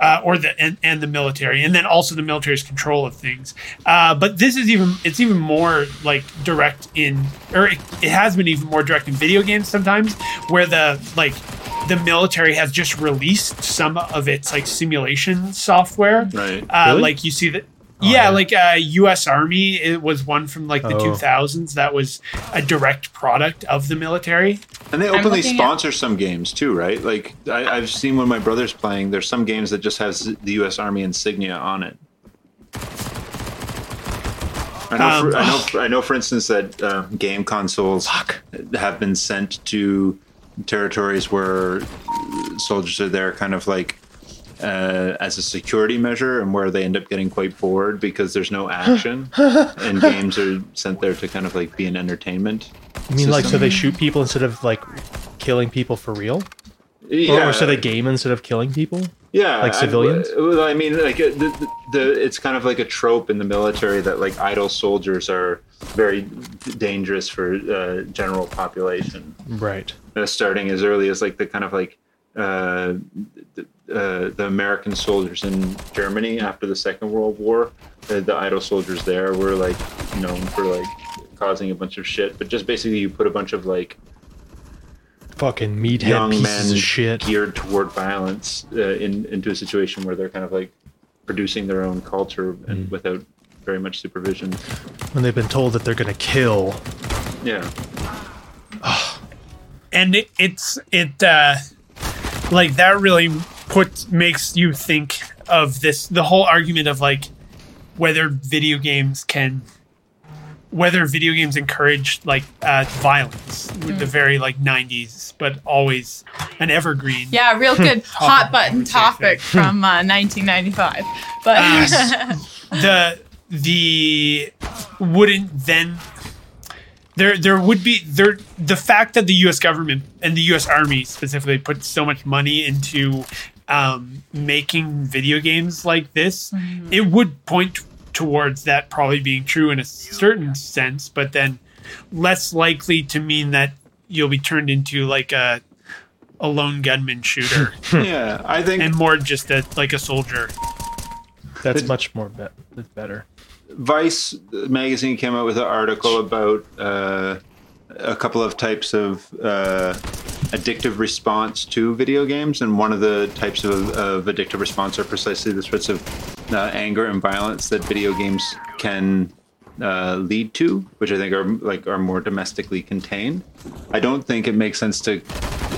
Speaker 2: uh, or the and, and the military, and then also the military's control of things. Uh, but this is even it's even more like direct in, or it, it has been even more direct in video games sometimes, where the like the military has just released some of its like simulation software.
Speaker 1: Right.
Speaker 2: Uh,
Speaker 3: Really?
Speaker 2: Like you see that.
Speaker 3: Oh,
Speaker 2: yeah,
Speaker 3: yeah.
Speaker 2: like uh, U.S. Army, it was one from like the
Speaker 3: Oh.
Speaker 2: 2000s that was a direct product of the military.
Speaker 1: And they openly
Speaker 4: looking at-
Speaker 1: sponsor some games too, right? Like I, I've seen when my brother's playing. There's some games that just has the U.S. Army insignia on it. I know,
Speaker 2: Um,
Speaker 1: for, I know, for, I know. For instance, that uh, game consoles have been sent to territories where soldiers are there, kind of like uh, as a security measure, and where they end up getting quite bored because there's no action, and games are sent there to kind of like be an entertainment.
Speaker 3: I mean, like, so they shoot people instead of like killing people for real, or,
Speaker 1: Yeah.
Speaker 3: or so they game instead of killing people.
Speaker 1: Yeah,
Speaker 3: Like civilians?
Speaker 1: well, I, mean, like the, the, the it's kind of like a trope in the military that like idle soldiers are very dangerous for uh, general population.
Speaker 3: Right.
Speaker 1: Uh, starting as early as like the kind of like uh, the, uh, the American soldiers in Germany after the Second World War. Uh, the idle soldiers there were like known for like causing a bunch of shit, but just basically you put a bunch of like
Speaker 3: Fucking meathead
Speaker 1: young
Speaker 3: pieces
Speaker 1: men
Speaker 3: of shit.
Speaker 1: geared toward violence uh, in into a situation where they're kind of like producing their own culture and
Speaker 3: Mm.
Speaker 1: without very much supervision.
Speaker 3: When they've been told that they're gonna kill.
Speaker 1: Yeah,
Speaker 2: and it, it's it uh like that really puts makes you think of this the whole argument of like whether video games can whether video games encourage like uh violence with the very like 90s but always an evergreen
Speaker 4: Yeah, real good hot button topic from uh, 1995. But
Speaker 2: the the wouldn't then there there would be there the fact that the U.S. government and the U.S. Army specifically put so much money into um, making video games like this, it would point towards that probably being true in a certain sense, but then less likely to mean that you'll be turned into like a a lone gunman shooter
Speaker 1: yeah. I think
Speaker 2: and more just a like a soldier.
Speaker 3: That's much more be- that's better.
Speaker 1: Vice magazine came out with an article about uh, a couple of types of uh, addictive response to video games, and one of the types of, of addictive response are precisely the sorts of uh, anger and violence that video games can uh, lead to, which I think are like are more domestically contained. I don't think it makes sense to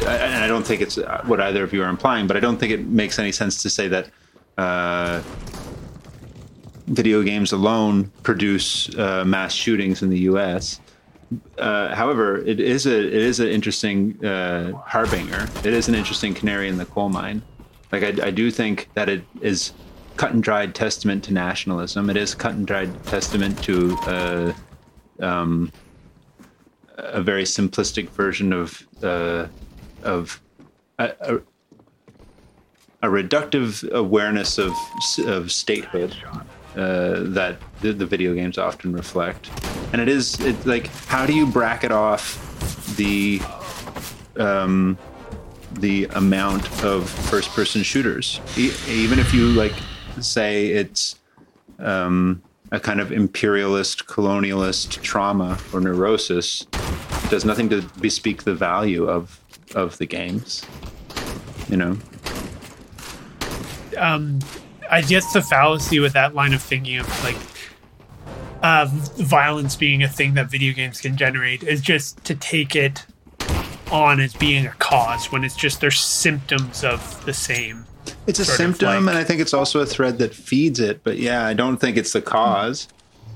Speaker 1: and I don't think it's uh, what either of you are implying, but I don't think it makes any sense to say that uh, video games alone produce uh, mass shootings in the U.S. Uh, however, it is a it is an interesting uh, harbinger. It is an interesting canary in the coal mine. Like I, I do think that it is cut and dried testament to nationalism. It is cut and dried testament to uh, um, a very simplistic version of uh, of a, a, a reductive awareness of of statehood uh, that the, the video games often reflect. And it is it like how do you bracket off the um, the amount of first person shooters e- even if you like say it's um, a kind of imperialist colonialist trauma or neurosis it does nothing to bespeak the value of of the games you know
Speaker 2: um, I guess the fallacy with that line of thinking of like uh, violence being a thing that video games can generate is just to take it on as being a cause when it's just they're symptoms of the same.
Speaker 1: It's a symptom,
Speaker 2: like-
Speaker 1: and I think it's also a thread that feeds it. But yeah, I don't think it's the cause.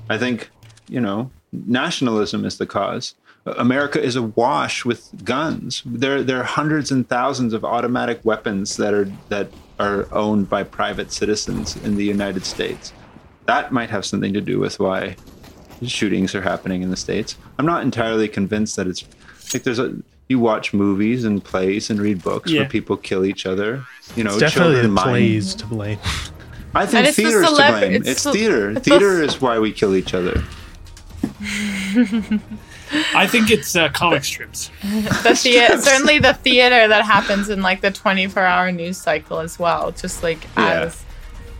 Speaker 1: I think you know nationalism is the cause. America is awash with guns. There, there are hundreds and thousands of automatic weapons that are that are owned by private citizens in the United States. That might have something to do with why shootings are happening in the states. I'm not entirely convinced that it's like there's a you watch movies and plays and read books
Speaker 2: Yeah.
Speaker 1: where people kill each other. You know,
Speaker 3: It's definitely the
Speaker 1: mine-
Speaker 3: plays to blame.
Speaker 1: I think
Speaker 4: it's the
Speaker 1: theater's
Speaker 4: celeb-
Speaker 1: to blame.
Speaker 4: it's
Speaker 1: It's,
Speaker 4: the-
Speaker 1: theater.
Speaker 4: it's the-
Speaker 1: theater is why we kill each other.
Speaker 2: I think it's uh, comic strips.
Speaker 4: the thea- certainly the theater that happens in like the 24 hour news cycle as well just like
Speaker 1: Yeah.
Speaker 4: as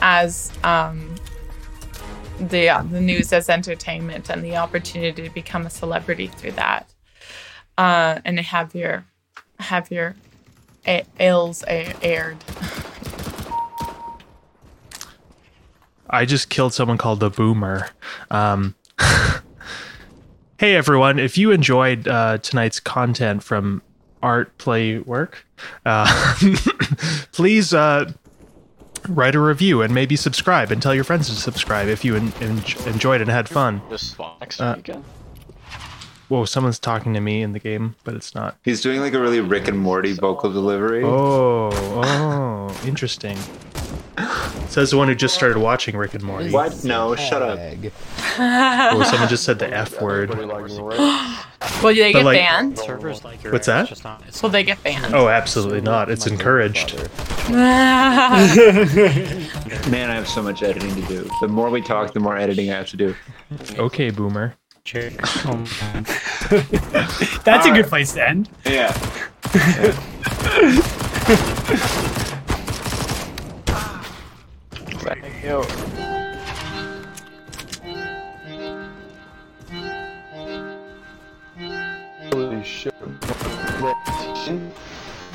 Speaker 4: as um the uh, the news as entertainment and the opportunity to become a celebrity through that uh and have your have your a- ills a- aired
Speaker 3: I just killed someone called the Boomer. Um, hey everyone! If you enjoyed uh, tonight's content from Art Play Work, uh, please uh, write a review and maybe subscribe and tell your friends to subscribe if you en- en- enjoyed and had fun.
Speaker 7: This next
Speaker 3: Uh,
Speaker 7: weekend.
Speaker 3: Whoa, someone's talking to me in the game, but it's not.
Speaker 1: He's doing like a really Rick and Morty vocal delivery.
Speaker 3: Oh, oh, interesting. Says the one who just started watching Rick and Morty.
Speaker 1: What? No, shut up.
Speaker 3: Oh, someone just said the F word.
Speaker 4: will they get
Speaker 3: like-
Speaker 4: banned
Speaker 8: Servers like your
Speaker 3: What's that?
Speaker 8: just not- it's
Speaker 4: will they get banned
Speaker 3: Oh, absolutely not. It's encouraged.
Speaker 1: Man, I have so much editing to do. The more we talk, the more editing I have to do.
Speaker 3: Okay, Boomer.
Speaker 8: Jake. Oh, man.
Speaker 2: That's a good place to end.
Speaker 1: Yeah.
Speaker 7: Holy shit.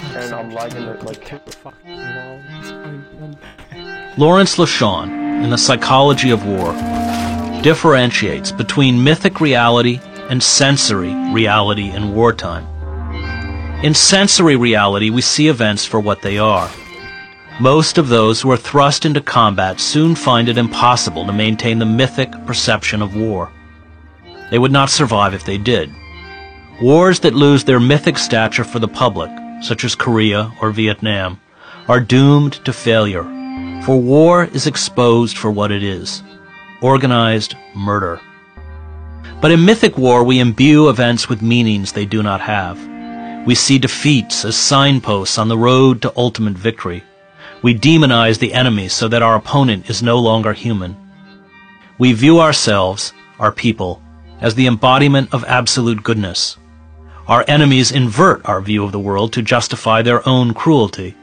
Speaker 7: And I'm lagging it like
Speaker 9: Lawrence LeShan, in The Psychology of War, differentiates between mythic reality and sensory reality in wartime. In sensory reality, we see events for what they are. Most of those who are thrust into combat soon find it impossible to maintain the mythic perception of war. They would not survive if they did. Wars that lose their mythic stature for the public, such as Korea or Vietnam, are doomed to failure, for war is exposed for what it is organized murder. But in mythic war, we imbue events with meanings they do not have. We see defeats as signposts on the road to ultimate victory. We demonize the enemy so that our opponent is no longer human. We view ourselves, our people, as the embodiment of absolute goodness. Our enemies invert our view of the world to justify their own cruelty.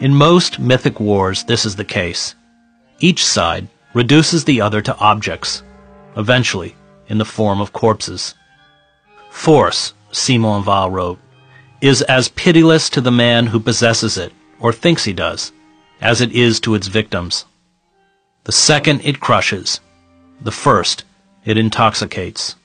Speaker 9: In most mythic wars, this is the case. Each side reduces the other to objects, eventually in the form of corpses. Force, Simone Weil wrote, is as pitiless to the man who possesses it, or thinks he does, as it is to its victims. The second it crushes, the first it intoxicates.